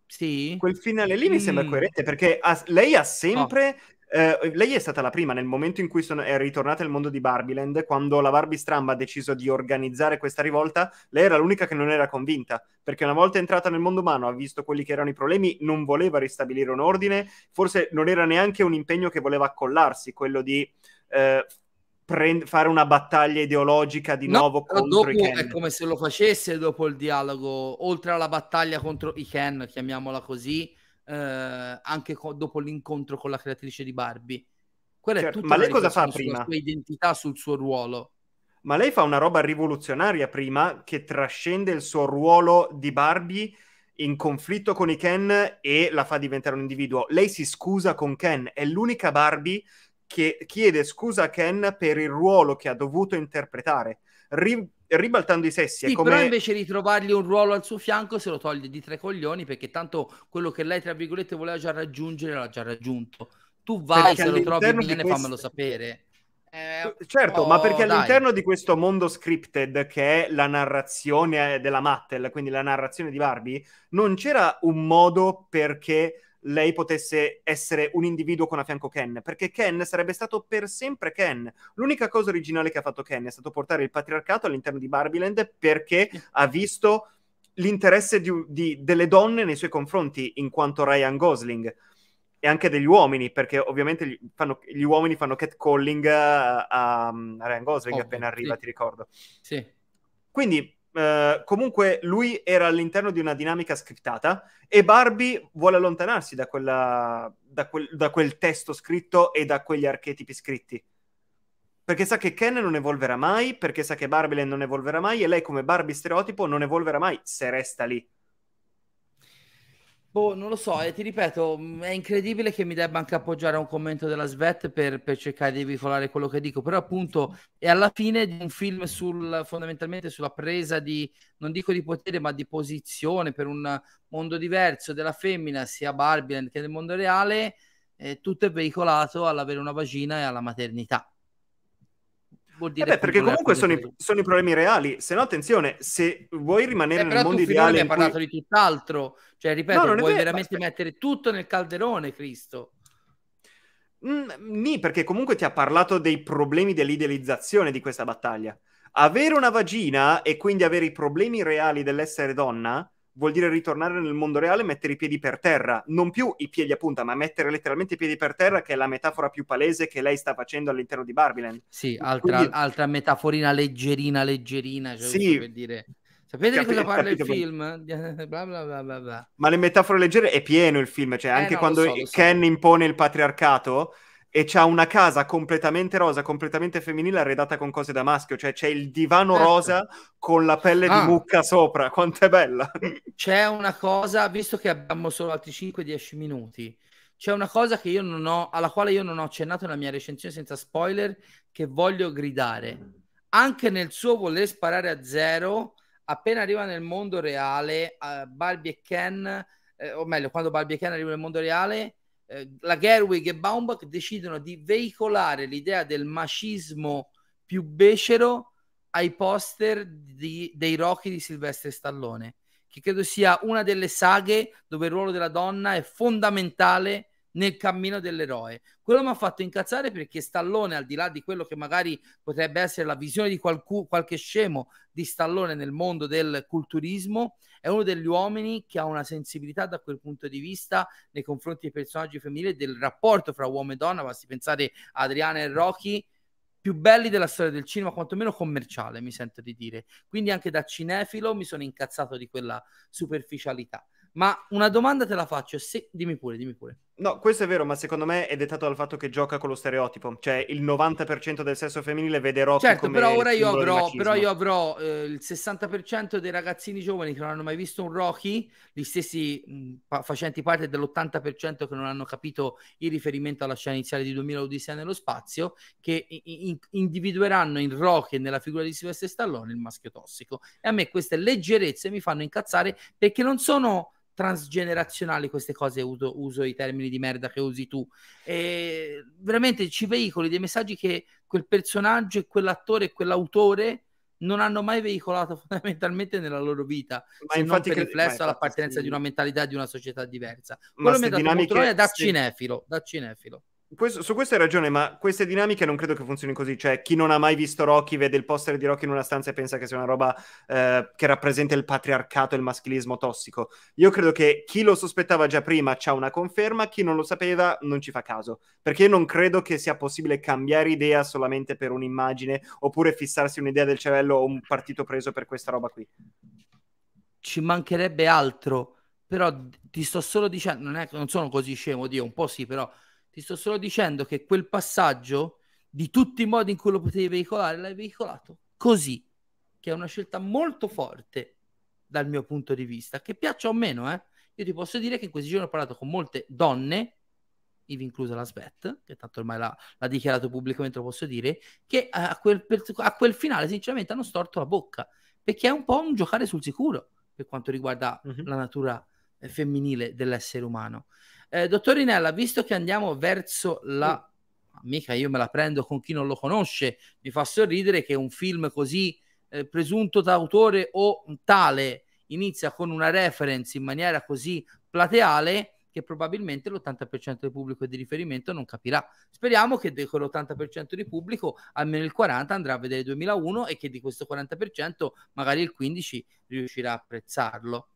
Sì. Quel finale lì mi sembra mm. coerente perché ha, lei ha sempre oh. Uh, lei è stata la prima nel momento in cui sono, è ritornata al mondo di Barbieland, quando la Barbie Stramba ha deciso di organizzare questa rivolta, lei era l'unica che non era convinta, perché una volta entrata nel mondo umano ha visto quelli che erano i problemi, non voleva ristabilire un ordine, forse non era neanche un impegno che voleva accollarsi, quello di uh, prend- fare una battaglia ideologica di no, nuovo contro i Ken. È come se lo facesse dopo il dialogo, oltre alla battaglia contro i Ken, chiamiamola così, eh, anche co- dopo l'incontro con la creatrice di Barbie. Quella certo, è tutta ma lei cosa fa prima? La sua identità, sul suo ruolo. Ma lei fa una roba rivoluzionaria prima che trascende il suo ruolo di Barbie in conflitto con i Ken e la fa diventare un individuo. Lei si scusa con Ken, è l'unica Barbie che chiede scusa a Ken per il ruolo che ha dovuto interpretare. Ri- ribaltando i sessi. Sì, come... però invece di trovargli un ruolo al suo fianco se lo toglie di tre coglioni perché tanto quello che lei, tra virgolette, voleva già raggiungere l'ha già raggiunto. Tu vai, perché se lo trovi bene, questo... fammelo sapere. Eh, certo, oh, ma perché dai. all'interno di questo mondo scripted che è la narrazione della Mattel, quindi la narrazione di Barbie, non c'era un modo perché lei potesse essere un individuo con a fianco Ken, perché Ken sarebbe stato per sempre Ken. L'unica cosa originale che ha fatto Ken è stato portare il patriarcato all'interno di Barbieland perché ha visto l'interesse di, di, delle donne nei suoi confronti in quanto Ryan Gosling e anche degli uomini, perché ovviamente gli, fanno, gli uomini fanno catcalling a, a, a Ryan Gosling oh, appena arriva, sì. ti ricordo. Sì. Quindi Uh, comunque lui era all'interno di una dinamica scriptata e Barbie vuole allontanarsi da, quella, da, quel, da, quel, testo scritto e da quegli archetipi scritti. Perché sa che Ken non evolverà mai, perché sa che Barbie non evolverà mai e lei come Barbie stereotipo non evolverà mai se resta lì. Boh, non lo so, e ti ripeto, mm, è incredibile che mi debba anche appoggiare a un commento della Svet per, per cercare di veicolare quello che dico, però appunto è alla fine di un film sul, fondamentalmente sulla presa di, non dico di potere, ma di posizione per un mondo diverso della femmina, sia Barbie che nel mondo reale, eh, tutto è veicolato all'avere una vagina e alla maternità vuol dire... Eh beh, perché comunque sono i, sono i, problemi reali. Se no, attenzione, se vuoi rimanere eh, nel mondo ideale... Però hai parlato cui... di tutt'altro. Cioè, ripeto, no, vuoi veramente aspetta. mettere tutto nel calderone, Cristo? Mm, nì, perché comunque ti ha parlato dei problemi dell'idealizzazione di questa battaglia. Avere una vagina e quindi avere i problemi reali dell'essere donna vuol dire ritornare nel mondo reale e mettere i piedi per terra, non più i piedi a punta, ma mettere letteralmente i piedi per terra, che è la metafora più palese che lei sta facendo all'interno di Barbieland. Sì, altra, Quindi... altra metaforina leggerina, leggerina, cioè sì. per dire... Sapete Capi- di cosa parla il film? Bla bla bla Ma le metafore leggere è pieno il film, cioè eh, anche no, quando so, Ken so. impone il patriarcato e c'ha una casa completamente rosa, completamente femminile, arredata con cose da maschio, cioè c'è il divano certo. rosa con la pelle ah. di mucca sopra, quanto è bella! C'è una cosa, visto che abbiamo solo altri 5-10 minuti, c'è una cosa che io non ho, alla quale io non ho accennato nella mia recensione senza spoiler, che voglio gridare. Anche nel suo voler sparare a zero, appena arriva nel mondo reale, uh, Barbie e Ken, eh, o meglio, quando Barbie e Ken arrivano nel mondo reale, eh, la Gerwig e Baumbach decidono di veicolare l'idea del macismo più becero ai poster di, dei Rocky di Silvestre Stallone, che credo sia una delle saghe dove il ruolo della donna è fondamentale nel cammino dell'eroe. Quello mi ha fatto incazzare perché Stallone, al di là di quello che magari potrebbe essere la visione di qualcu- qualche scemo di Stallone nel mondo del culturismo, è uno degli uomini che ha una sensibilità da quel punto di vista nei confronti dei personaggi femminili, del rapporto fra uomo e donna, basti pensare a Adriana e Rocky, più belli della storia del cinema, quantomeno commerciale, mi sento di dire. Quindi anche da cinefilo mi sono incazzato di quella superficialità. Ma una domanda te la faccio, se... dimmi pure, dimmi pure. No, questo è vero, ma secondo me è dettato dal fatto che gioca con lo stereotipo. Cioè, il 90% del sesso femminile vede Rocky certo, come però ora io avrò, però io avrò eh, il 60% dei ragazzini giovani che non hanno mai visto un Rocky, gli stessi mh, pa- facenti parte dell'80% che non hanno capito il riferimento alla scena iniziale di 2000 Odissea nello spazio, che in- individueranno in Rocky e nella figura di Silvestre Stallone il maschio tossico. E a me queste leggerezze mi fanno incazzare perché non sono transgenerazionali queste cose, uso, uso, i termini di merda che usi tu. E veramente ci veicoli dei messaggi che quel personaggio e quell'attore e quell'autore non hanno mai veicolato fondamentalmente nella loro vita, ma se infatti non per riflesso all'appartenenza sì. di una mentalità di una società diversa. Quello mi ha dato dinamiche, da cinefilo, da cinefilo. Questo, su questo hai ragione, ma queste dinamiche non credo che funzioni così. Cioè, chi non ha mai visto Rocky vede il poster di Rocky in una stanza e pensa che sia una roba eh, che rappresenta il patriarcato e il maschilismo tossico. Io credo che chi lo sospettava già prima c'ha una conferma, chi non lo sapeva non ci fa caso. Perché io non credo che sia possibile cambiare idea solamente per un'immagine oppure fissarsi un'idea del cervello o un partito preso per questa roba qui. Ci mancherebbe altro, però ti sto solo dicendo, non, è, non sono così scemo, Dio, un po' sì, però ti sto solo dicendo che quel passaggio, di tutti i modi in cui lo potevi veicolare, l'hai veicolato così, che è una scelta molto forte dal mio punto di vista, che piaccia o meno, eh. Io ti posso dire che in questi giorni ho parlato con molte donne, ivi inclusa la Svet, che tanto ormai l'ha, l'ha dichiarato pubblicamente, lo posso dire, che a quel, a quel, finale sinceramente hanno storto la bocca, perché è un po' un giocare sul sicuro per quanto riguarda mm-hmm. la natura eh, femminile dell'essere umano. Eh, dottorinella, visto che andiamo verso la... Mica io me la prendo con chi non lo conosce, mi fa sorridere che un film così eh, presunto d'autore o tale inizia con una reference in maniera così plateale che probabilmente l'80% del pubblico di riferimento non capirà. Speriamo che di quell'80% di pubblico almeno il 40% andrà a vedere 2001 e che di questo 40% magari il 15% riuscirà a apprezzarlo.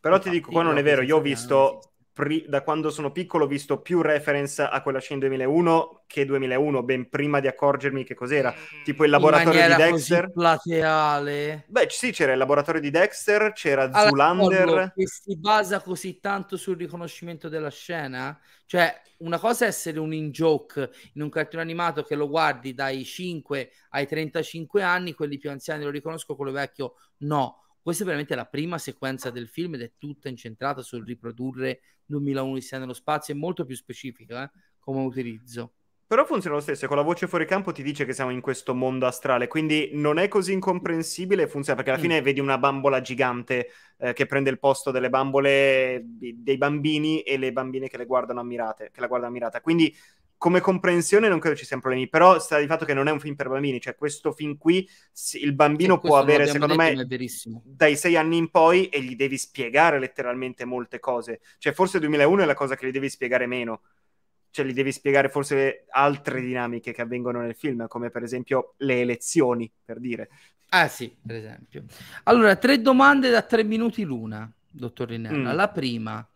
Però Infatti, ti dico, qua non è vero, io ho visto pri- da quando sono piccolo ho visto più reference a quella scena 2001 che 2001, ben prima di accorgermi che cos'era. Mm. Tipo il laboratorio di Dexter. plateale. Beh, sì, c'era il laboratorio di Dexter, c'era allora, Zulander. Che si basa così tanto sul riconoscimento della scena. Cioè, una cosa è essere un in-joke in un cartone animato che lo guardi dai 5 ai 35 anni, quelli più anziani lo riconosco, quello vecchio no questa è veramente la prima sequenza del film ed è tutta incentrata sul riprodurre 2001 di nello spazio, è molto più specifica eh, come utilizzo. Però funziona lo stesso, con la voce fuori campo ti dice che siamo in questo mondo astrale, quindi non è così incomprensibile, funziona perché alla mm. fine vedi una bambola gigante eh, che prende il posto delle bambole dei bambini e le bambine che le guardano ammirate, che la guardano ammirata. Quindi come comprensione non credo ci siano problemi, però sta di fatto che non è un film per bambini, cioè questo film qui il bambino può avere, secondo me, dai sei anni in poi e gli devi spiegare letteralmente molte cose. Cioè forse 2001 è la cosa che gli devi spiegare meno, cioè gli devi spiegare forse altre dinamiche che avvengono nel film, come per esempio le elezioni, per dire. Ah sì, per esempio. Allora, tre domande da tre minuti l'una. dottor Rinella. Mm. La prima,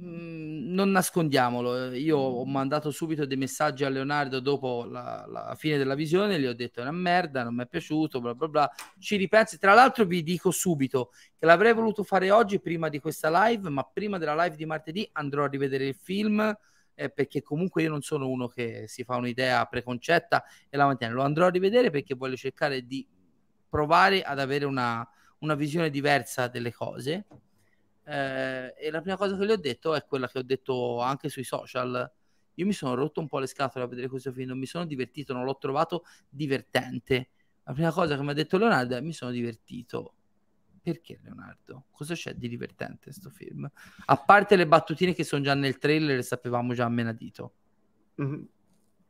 non nascondiamolo, io ho mandato subito dei messaggi a Leonardo dopo la, la fine della visione, gli ho detto è una merda, non mi è piaciuto, bla bla bla. Ci ripensi. Tra l'altro vi dico subito che l'avrei voluto fare oggi prima di questa live, ma prima della live di martedì andrò a rivedere il film eh, perché comunque io non sono uno che si fa un'idea preconcetta e la mantiene. Lo andrò a rivedere perché voglio cercare di provare ad avere una, una visione diversa delle cose. Eh, e la prima cosa che gli ho detto è quella che ho detto anche sui social. Io mi sono rotto un po' le scatole a vedere questo film, non mi sono divertito, non l'ho trovato divertente. La prima cosa che mi ha detto Leonardo è mi sono divertito perché Leonardo? Cosa c'è di divertente in questo film? A parte le battutine che sono già nel trailer e sapevamo già a menadito. Mm-hmm.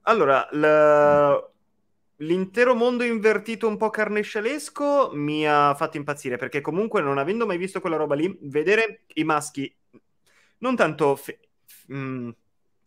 Allora, l... l'intero mondo invertito un po' carnescialesco mi ha fatto impazzire perché comunque non avendo mai visto quella roba lì, vedere i maschi non tanto fe... mm,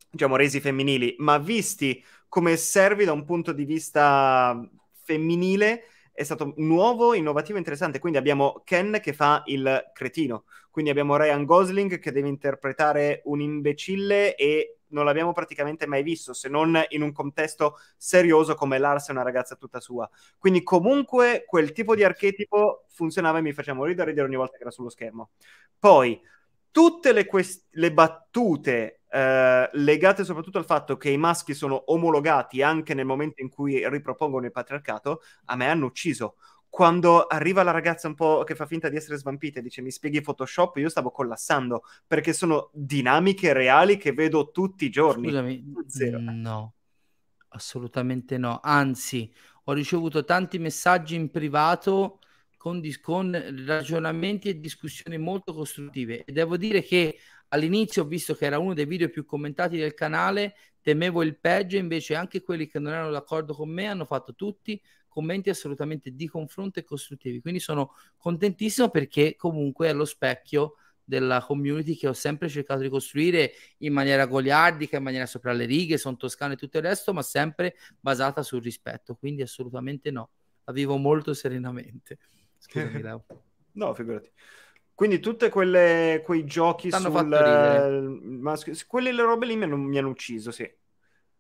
diciamo resi femminili, ma visti come servi da un punto di vista femminile è stato nuovo, innovativo e interessante. Quindi abbiamo Ken che fa il cretino, quindi abbiamo Ryan Gosling che deve interpretare un imbecille e non l'abbiamo praticamente mai visto, se non in un contesto serioso come Lars è una ragazza tutta sua. Quindi comunque quel tipo di archetipo funzionava e mi faceva morire ridere ogni volta che era sullo schermo. Poi tutte le, quest- le battute eh, legate soprattutto al fatto che i maschi sono omologati anche nel momento in cui ripropongono il patriarcato, a me hanno ucciso. Quando arriva la ragazza un po' che fa finta di essere svampita e dice mi spieghi Photoshop, io stavo collassando perché sono dinamiche reali che vedo tutti i giorni. Scusami, no, assolutamente no. Anzi, ho ricevuto tanti messaggi in privato con, con ragionamenti e discussioni molto costruttive e devo dire che all'inizio ho visto che era uno dei video più commentati del canale, temevo il peggio, invece anche quelli che non erano d'accordo con me hanno fatto tutti commenti assolutamente di confronto e costruttivi. Quindi sono contentissimo perché comunque è lo specchio della community che ho sempre cercato di costruire in maniera goliardica, in maniera sopra le righe, sono toscano e tutto il resto, ma sempre basata sul rispetto. Quindi assolutamente no, la vivo molto serenamente. Scusami, Leo. no, figurati. Quindi tutte quelle quei giochi T'hanno sul maschio, quelle le robe lì mi hanno, mi hanno ucciso, sì.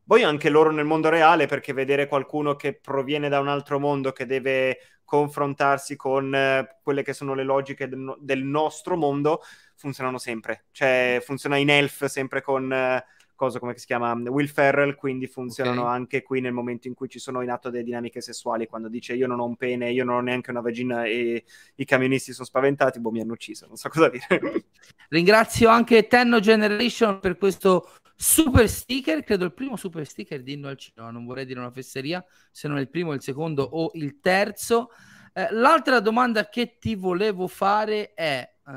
Poi anche loro nel mondo reale, perché vedere qualcuno che proviene da un altro mondo, che deve confrontarsi con eh, quelle che sono le logiche del, del, nostro mondo, funzionano sempre. Cioè, funziona in Elf sempre con eh, cosa come si chiama Will Ferrell, quindi funzionano okay. anche qui nel momento in cui ci sono in atto delle dinamiche sessuali, quando dice io non ho un pene, io non ho neanche una vagina e i camionisti sono spaventati, boh mi hanno ucciso, non so cosa dire. Ringrazio anche Tenno Generation per questo super sticker, credo il primo super sticker di Inno al cinema, non vorrei dire una fesseria, se non il primo, il secondo o il terzo. Eh, l'altra domanda che ti volevo fare è uh,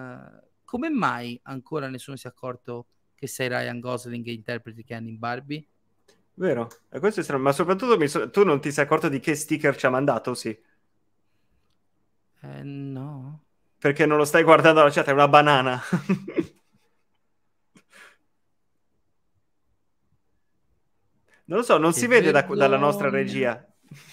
come mai ancora nessuno si è accorto che sei Ryan Gosling e interpreti Ken in Barbie. Vero, e questo è strano, ma soprattutto so... tu non ti sei accorto di che sticker ci ha mandato, sì? Eh, no. Perché non lo stai guardando alla chat, è una banana. non lo so, non che si vede da, dalla nostra regia.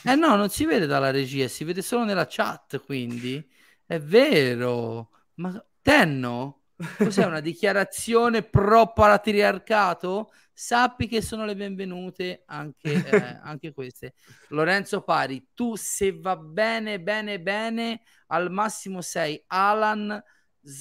Eh no, non si vede dalla regia, si vede solo nella chat, quindi. È vero. Ma Tenno? Cos'è una dichiarazione pro patriarcato? Sappi che sono le benvenute anche, eh, anche queste. Lorenzo Pari, tu se va bene, bene, bene, al massimo sei Alan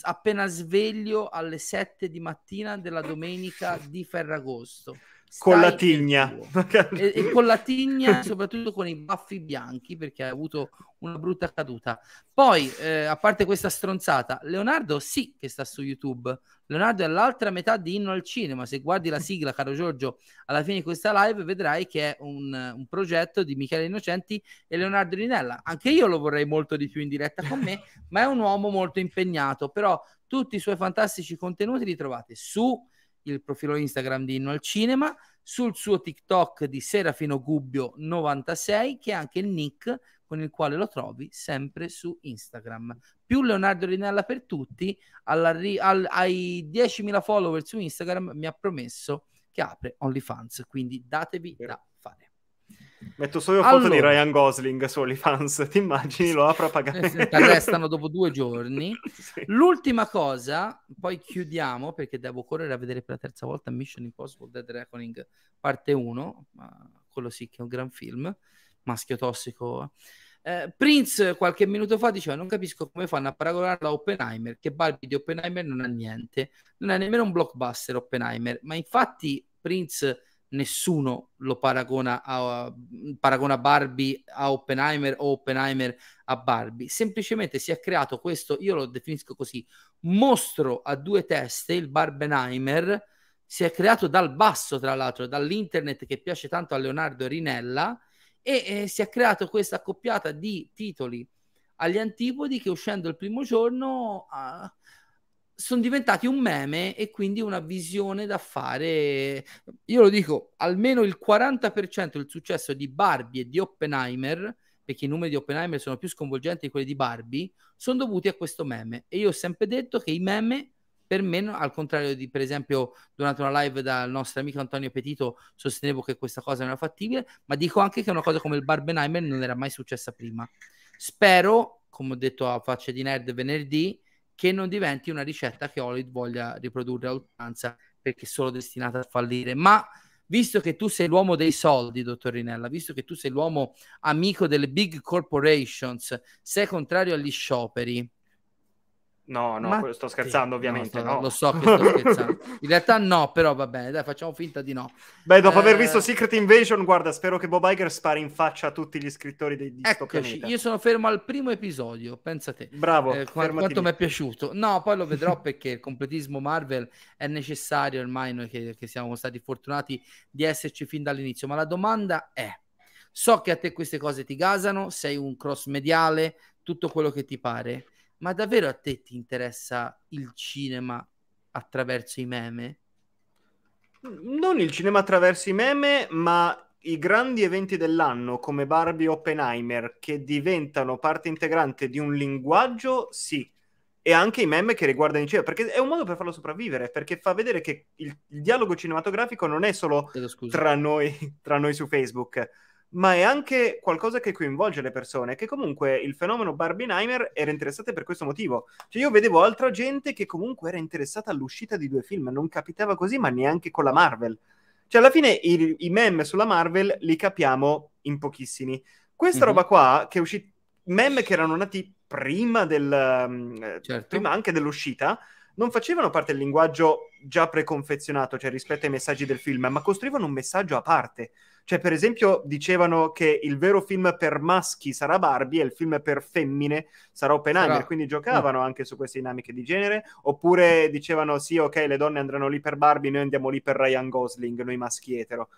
appena sveglio alle 7 di mattina della domenica di Ferragosto con la tigna. e, e, con la tigna soprattutto con i baffi bianchi perché ha avuto una brutta caduta. Poi eh, a parte questa stronzata Leonardo sì che sta su youtube. Leonardo è l'altra metà di Inno al Cinema. Se guardi la sigla caro Giorgio alla fine di questa live vedrai che è un, un progetto di Michele Innocenti e Leonardo Rinella anche io lo vorrei molto di più in diretta con me ma è un uomo molto impegnato. Però tutti i suoi fantastici contenuti li trovate su il profilo Instagram di Inno al Cinema, sul suo TikTok di Serafino Gubbio 96, che è anche il nick con il quale lo trovi sempre su Instagram. Più Leonardo Rinella per tutti, al, ai 10.000 follower su Instagram mi ha promesso che apre OnlyFans, quindi datevi da. Metto solo allora, foto di Ryan Gosling su OnlyFans, ti immagini? Lo apro a pagare. Arrestano dopo due giorni. sì. L'ultima cosa, poi chiudiamo perché devo correre a vedere per la terza volta Mission Impossible Dead Reckoning parte 1, ma quello sì che è un gran film, maschio tossico. Eh, Prince qualche minuto fa diceva non capisco come fanno a paragonarla a Oppenheimer, che Barbie di Oppenheimer non ha niente, non è nemmeno un blockbuster Oppenheimer, ma infatti Prince nessuno lo paragona a, paragona Barbie a Oppenheimer o Oppenheimer a Barbie. Semplicemente si è creato questo, io lo definisco così, mostro a due teste, il Barbenheimer, si è creato dal basso, tra l'altro, dall'internet che piace tanto a Leonardo Rinella e eh, si è creato questa accoppiata di titoli agli antipodi che uscendo il primo giorno... Uh, sono diventati un meme e quindi una visione da fare. Io lo dico, almeno il 40% del successo di Barbie e di Oppenheimer, perché i numeri di Oppenheimer sono più sconvolgenti di quelli di Barbie, sono dovuti a questo meme. E io ho sempre detto che i meme, per me, al contrario di, per esempio, durante una live dal nostro amico Antonio Petito, sostenevo che questa cosa non era fattibile, ma dico anche che una cosa come il Barbenheimer non era mai successa prima. Spero, come ho detto a faccia di nerd venerdì, che non diventi una ricetta che Hollywood voglia riprodurre a oltranza perché è solo destinata a fallire. Ma visto che tu sei l'uomo dei soldi, dottor Rinella, visto che tu sei l'uomo amico delle big corporations, sei contrario agli scioperi, No, no, Ma... sto scherzando ovviamente. No, no. Lo so che sto scherzando. In realtà no, però va bene, dai, facciamo finta di no. Beh, dopo eh... aver visto Secret Invasion, guarda, spero che Bob Iger spari in faccia a tutti gli scrittori di, di Eccoci, io sono fermo al primo episodio, pensa te. Bravo. Eh, quanto mi è piaciuto. No, poi lo vedrò perché il completismo Marvel è necessario ormai noi che, che siamo stati fortunati di esserci fin dall'inizio, ma la domanda è so che a te queste cose ti gasano, sei un cross mediale, tutto quello che ti pare ma davvero a te ti interessa il cinema attraverso i meme? Non il cinema attraverso i meme, ma i grandi eventi dell'anno come Barbie Oppenheimer che diventano parte integrante di un linguaggio, sì. E anche i meme che riguardano il cinema, perché è un modo per farlo sopravvivere, perché fa vedere che il, il dialogo cinematografico non è solo tra noi, tra noi su Facebook, ma è anche qualcosa che coinvolge le persone, che comunque il fenomeno Barbenheimer era interessato per questo motivo. Cioè io vedevo altra gente che comunque era interessata all'uscita di due film, non capitava così, ma neanche con la Marvel. Cioè alla fine i, i meme sulla Marvel li capiamo in pochissimi. Questa mm-hmm. roba qua, che è uscita, meme che erano nati prima del... Mm, certo. prima anche dell'uscita, non facevano parte del linguaggio già preconfezionato, cioè rispetto ai messaggi del film, ma costruivano un messaggio a parte. Cioè, per esempio, dicevano che il vero film per maschi sarà Barbie e il film per femmine sarà Oppenheimer, sarà... quindi giocavano mm. anche su queste dinamiche di genere, oppure dicevano sì, ok, le donne andranno lì per Barbie, noi andiamo lì per Ryan Gosling, noi maschi etero.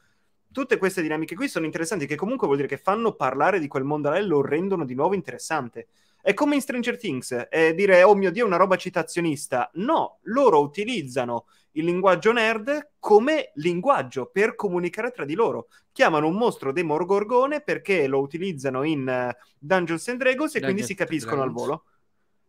Tutte queste dinamiche qui sono interessanti, che comunque vuol dire che fanno parlare di quel mondo là e lo rendono di nuovo interessante. È come in Stranger Things, è dire, oh mio Dio, una roba citazionista. No, loro utilizzano il linguaggio nerd come linguaggio per comunicare tra di loro. Chiamano un mostro Demogorgone perché lo utilizzano in uh, Dungeons and Dragons e Dungeons quindi si capiscono al volo.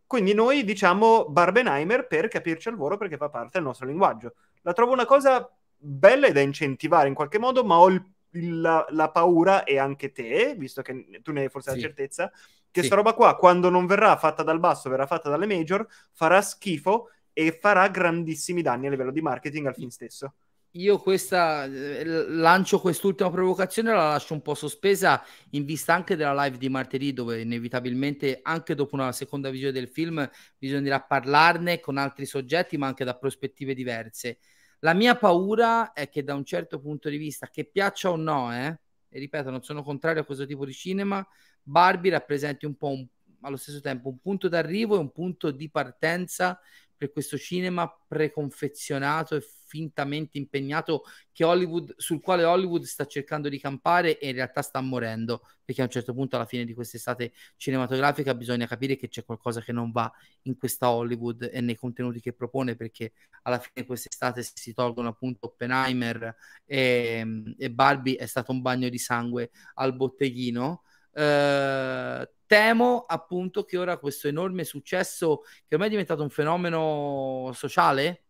Quindi noi diciamo Barbenheimer per capirci al volo perché fa parte del nostro linguaggio. La trovo una cosa bella e da incentivare in qualche modo, ma ho il, la, la, paura, e anche te, visto che tu ne hai forse sì. la certezza, che sì. sta roba qua, quando non verrà fatta dal basso, verrà fatta dalle major, farà schifo e farà grandissimi danni a livello di marketing al film stesso. Io questa eh, lancio quest'ultima provocazione, la lascio un po' sospesa in vista anche della live di martedì, dove inevitabilmente anche dopo una seconda visione del film bisognerà parlarne con altri soggetti, ma anche da prospettive diverse. La mia paura è che da un certo punto di vista, che piaccia o no, eh, e ripeto, non sono contrario a questo tipo di cinema, Barbie rappresenti un po' un, allo stesso tempo un punto d'arrivo e un punto di partenza per questo cinema preconfezionato e fintamente impegnato Hollywood, sul quale Hollywood sta cercando di campare e in realtà sta morendo perché a un certo punto alla fine di quest'estate cinematografica bisogna capire che c'è qualcosa che non va in questa Hollywood e nei contenuti che propone perché alla fine quest'estate si tolgono appunto Oppenheimer e, e Barbie è stato un bagno di sangue al botteghino eh, temo appunto che ora questo enorme successo, che ormai è diventato un fenomeno sociale,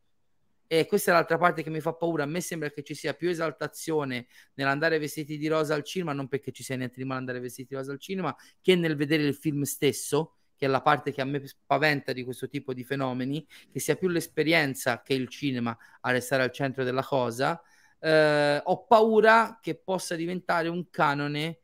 e questa è l'altra parte che mi fa paura. A me sembra che ci sia più esaltazione nell'andare vestiti di rosa al cinema, non perché ci sia niente di male andare vestiti di rosa al cinema, che nel vedere il film stesso, che è la parte che a me spaventa di questo tipo di fenomeni, che sia più l'esperienza che il cinema a restare al centro della cosa. Eh, ho paura che possa diventare un canone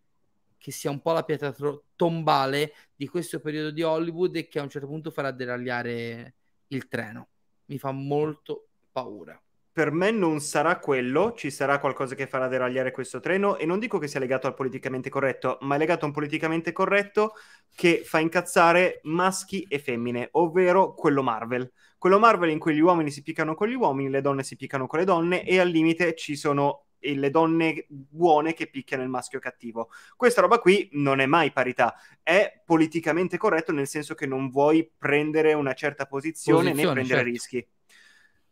che sia un po' la pietra tombale di questo periodo di Hollywood e che a un certo punto farà deragliare il treno. Mi fa molto paura. Per me non sarà quello, ci sarà qualcosa che farà deragliare questo treno e non dico che sia legato al politicamente corretto, ma è legato a un politicamente corretto che fa incazzare maschi e femmine, ovvero quello Marvel. Quello Marvel in cui gli uomini si piccano con gli uomini, le donne si piccano con le donne e al limite ci sono le donne buone che picchiano il maschio cattivo. Questa roba qui non è mai parità, è politicamente corretto nel senso che non vuoi prendere una certa posizione, posizione né prendere certo. rischi.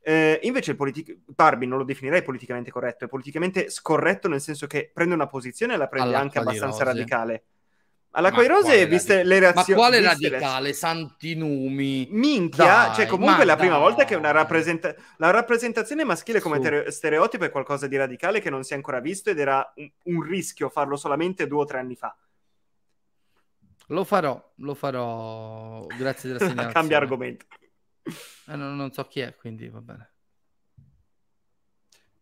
Eh, invece il politi- Barbie non lo definirei politicamente corretto, è politicamente scorretto nel senso che prende una posizione e la prende All'acqua anche abbastanza radicale. All'acqua di rose, viste radic- le reazioni... Ma quale radicale? Le... Santi numi! Minchia! Dai, cioè comunque è la prima volta che una rappresenta- la rappresentazione maschile come ter- stereotipo è qualcosa di radicale che non si è ancora visto ed era un, un rischio farlo solamente due o tre anni fa. Lo farò, lo farò, grazie della segnalazione. Cambia argomento. Eh, non, non, so chi è, quindi va bene.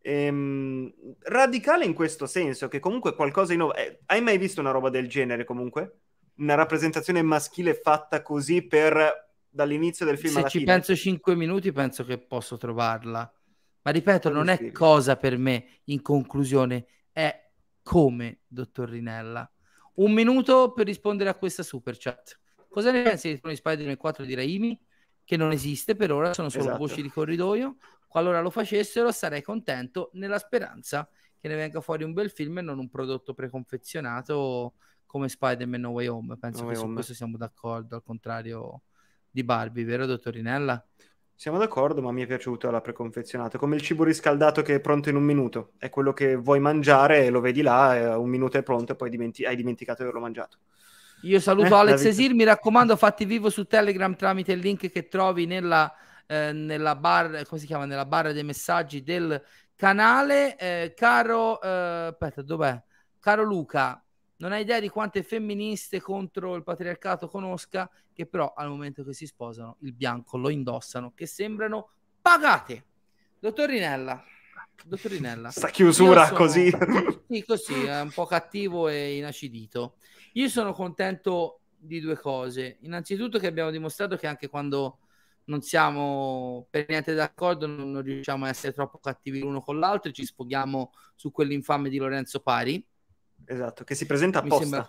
Ehm, radicale in questo senso, che comunque qualcosa di nuovo... Eh, hai mai visto una roba del genere comunque? Una rappresentazione maschile fatta così per dall'inizio del film Se ci fine? penso 5 minuti penso che posso trovarla. Ma ripeto, non è cosa per me, in conclusione, è come, dottor Rinella. Un minuto per rispondere a questa super chat. Cosa ne pensi di Spider-Man 4 di Raimi? che non esiste per ora, sono solo esatto. voci di corridoio. Qualora lo facessero sarei contento nella speranza che ne venga fuori un bel film e non un prodotto preconfezionato come Spider-Man No Way Home. Penso no che su questo siamo d'accordo, al contrario di Barbie, vero dottorinella? Siamo d'accordo, ma mi è piaciuto la preconfezionata, come il cibo riscaldato che è pronto in un minuto. È quello che vuoi mangiare e lo vedi là, un minuto è pronto e poi dimenti- hai dimenticato di averlo mangiato. Io saluto eh, Alex Esir, mi raccomando, fatti vivo su Telegram tramite il link che trovi nella, eh, nella, bar, come si chiama? nella barra dei messaggi del canale. Eh, caro, eh, aspetta, dov'è? Caro Luca, non hai idea di quante femministe contro il patriarcato conosca, che però al momento che si sposano il bianco lo indossano, che sembrano pagate. Dottorinella, dottorinella. Sta chiusura sono... così. Sì, così, è un po' cattivo e inacidito. Io sono contento di due cose. Innanzitutto che abbiamo dimostrato che anche quando non siamo per niente d'accordo, non, non riusciamo a essere troppo cattivi l'uno con l'altro ci sfoghiamo su quell'infame di Lorenzo Pari. Esatto, che si presenta apposta.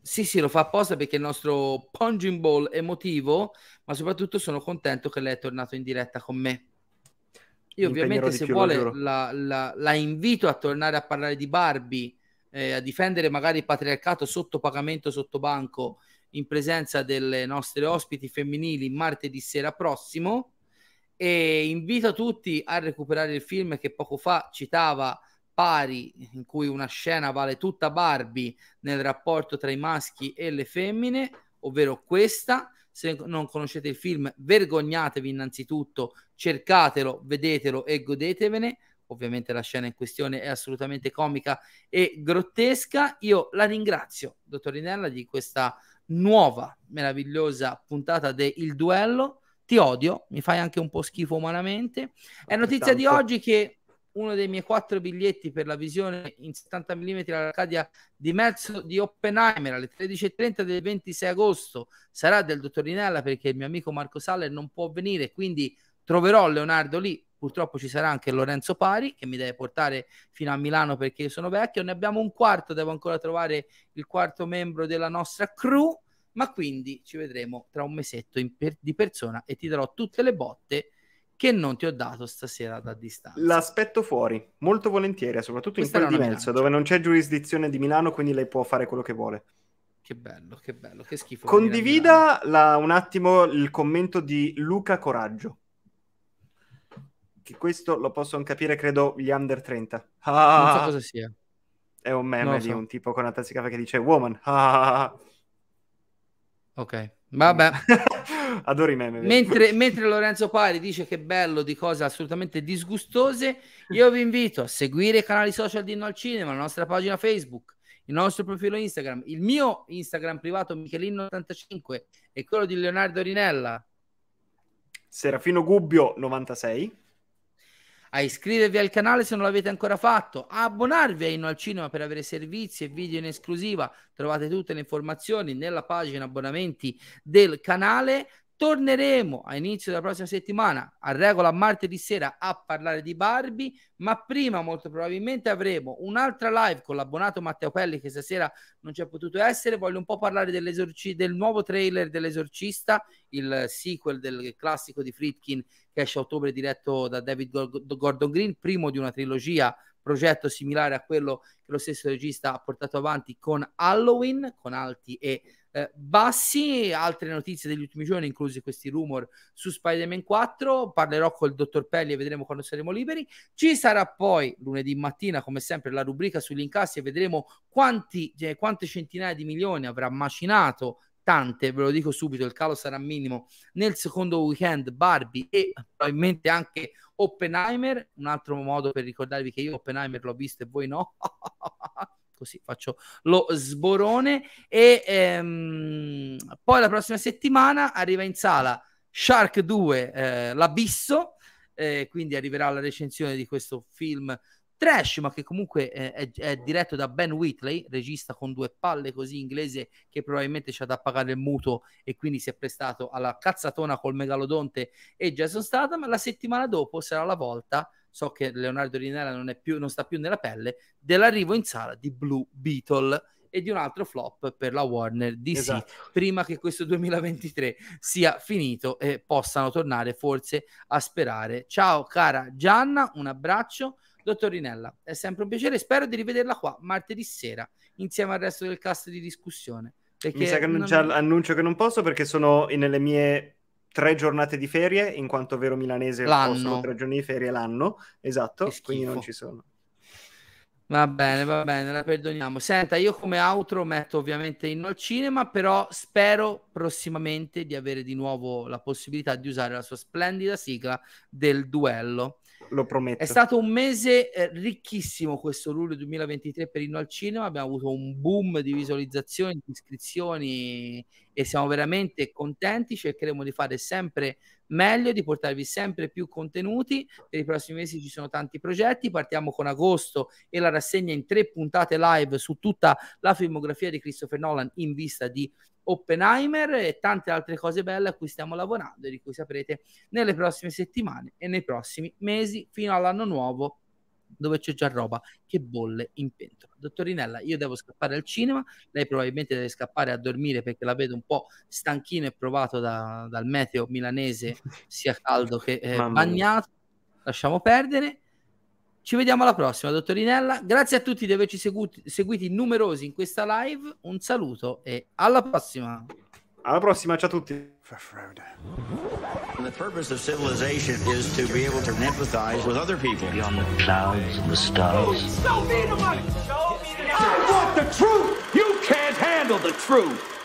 Sì, sì, lo fa apposta perché è il nostro punching ball emotivo, ma soprattutto sono contento che lei è tornato in diretta con me. Io ovviamente se vuole la, la, la invito a tornare a parlare di Barbie eh, a difendere magari il patriarcato sotto pagamento, sotto banco, in presenza delle nostre ospiti femminili martedì sera prossimo. E invito tutti a recuperare il film che poco fa citava Pari, in cui una scena vale tutta Barbie nel rapporto tra i maschi e le femmine, ovvero questa. Se non conoscete il film, vergognatevi innanzitutto, cercatelo, vedetelo e godetevene ovviamente la scena in questione è assolutamente comica e grottesca. Io la ringrazio, dottorinella, di questa nuova, meravigliosa puntata del Il Duello. Ti odio, mi fai anche un po' schifo umanamente. È notizia di oggi che uno dei miei quattro biglietti per la visione in 70 mm all'Arcadia di Mezzo di Oppenheimer alle 13.30 del 26 agosto sarà del dottorinella perché il mio amico Marco Saller non può venire, quindi troverò Leonardo lì purtroppo ci sarà anche Lorenzo Pari che mi deve portare fino a Milano perché io sono vecchio, ne abbiamo un quarto, devo ancora trovare il quarto membro della nostra crew, ma quindi ci vedremo tra un mesetto per- di persona e ti darò tutte le botte che non ti ho dato stasera da distanza. L'aspetto fuori, molto volentieri, soprattutto Questa in quel di Melzo, dove non c'è giurisdizione di Milano, quindi lei può fare quello che vuole. Che bello, che bello, che schifo. Condivida la, un attimo il commento di Luca Coraggio che questo lo possono capire, credo, gli under 30. Ah, non so cosa sia. È un meme so. di un tipo con una tazza di caffè che dice woman. Ah. Ok, vabbè. Adoro i meme. Mentre, mentre, Lorenzo Pari dice che bello di cose assolutamente disgustose, io vi invito a seguire i canali social di No al Cinema, la nostra pagina Facebook, il nostro profilo Instagram, il mio Instagram privato Michelino85 e quello di Leonardo Rinella. Serafino Gubbio 96 a iscrivervi al canale se non l'avete ancora fatto, a abbonarvi a Inno al Cinema per avere servizi e video in esclusiva. Trovate tutte le informazioni nella pagina abbonamenti del canale. Torneremo a inizio della prossima settimana, a regola martedì sera, a parlare di Barbie, ma prima molto probabilmente avremo un'altra live con l'abbonato Matteo Pelli che stasera non c'è potuto essere. Voglio un po' parlare del nuovo trailer dell'Esorcista, il sequel del classico di Friedkin che esce a ottobre diretto da David Gordon Green, primo di una trilogia progetto similare a quello che lo stesso regista ha portato avanti con Halloween, con alti e eh, bassi, altre notizie degli ultimi giorni, inclusi questi rumor su Spider-Man 4. Parlerò col dottor Pelli e vedremo quando saremo liberi. Ci sarà poi lunedì mattina, come sempre, la rubrica sugli incassi e vedremo quanti, eh, quante centinaia di milioni avrà macinato tante, ve lo dico subito, il calo sarà minimo nel secondo weekend Barbie e probabilmente anche Oppenheimer, un altro modo per ricordarvi che io Oppenheimer l'ho visto e voi no. così faccio lo sborone e ehm, poi la prossima settimana arriva in sala Shark 2 eh, l'abisso eh, quindi arriverà la recensione di questo film trash ma che comunque è, è, è, diretto da Ben Whitley regista con due palle così inglese che probabilmente ci ha da pagare il mutuo e quindi si è prestato alla cazzatona col megalodonte e Jason Statham la settimana dopo sarà la volta so che Leonardo Rinella non, più, non sta più nella pelle, dell'arrivo in sala di Blue Beetle e di un altro flop per la Warner DC esatto. prima che questo 2023 sia finito e possano tornare forse a sperare. Ciao cara Gianna, un abbraccio. Dottor Rinella, è sempre un piacere, spero di rivederla qua martedì sera insieme al resto del cast di discussione. Mi sa che non... annuncio che non posso perché sono nelle mie tre giornate di ferie, in quanto vero milanese l'anno. possono tre giorni di ferie l'anno, esatto, quindi non ci sono. Va bene, va bene, la perdoniamo. Senta, io come outro metto ovviamente Inno al cinema, però spero prossimamente di avere di nuovo la possibilità di usare la sua splendida sigla del duello lo prometto. È stato un mese eh, ricchissimo questo luglio 2023 per Inno al Cinema, abbiamo avuto un boom di visualizzazioni, di iscrizioni e siamo veramente contenti, cercheremo di fare sempre meglio, di portarvi sempre più contenuti. Per i prossimi mesi ci sono tanti progetti, partiamo con agosto e la rassegna in tre puntate live su tutta la filmografia di Christopher Nolan in vista di Oppenheimer e tante altre cose belle a cui stiamo lavorando e di cui saprete nelle prossime settimane e nei prossimi mesi fino all'anno nuovo dove c'è già roba che bolle in pentola. Dottorinella, io devo scappare al cinema, lei probabilmente deve scappare a dormire perché la vedo un po' stanchino e provato da, dal meteo milanese, sia caldo che eh, bagnato. Lasciamo perdere. Ci vediamo alla prossima, dottorinella. Grazie a tutti di averci seguiti, seguiti numerosi in questa live. Un saluto e alla prossima. Alla prossima, ciao a tutti. The purpose of civilization is to be able to empathize with other people beyond the clouds and the stars. Show me the money. Show me the money. I want the truth. You can't handle the truth.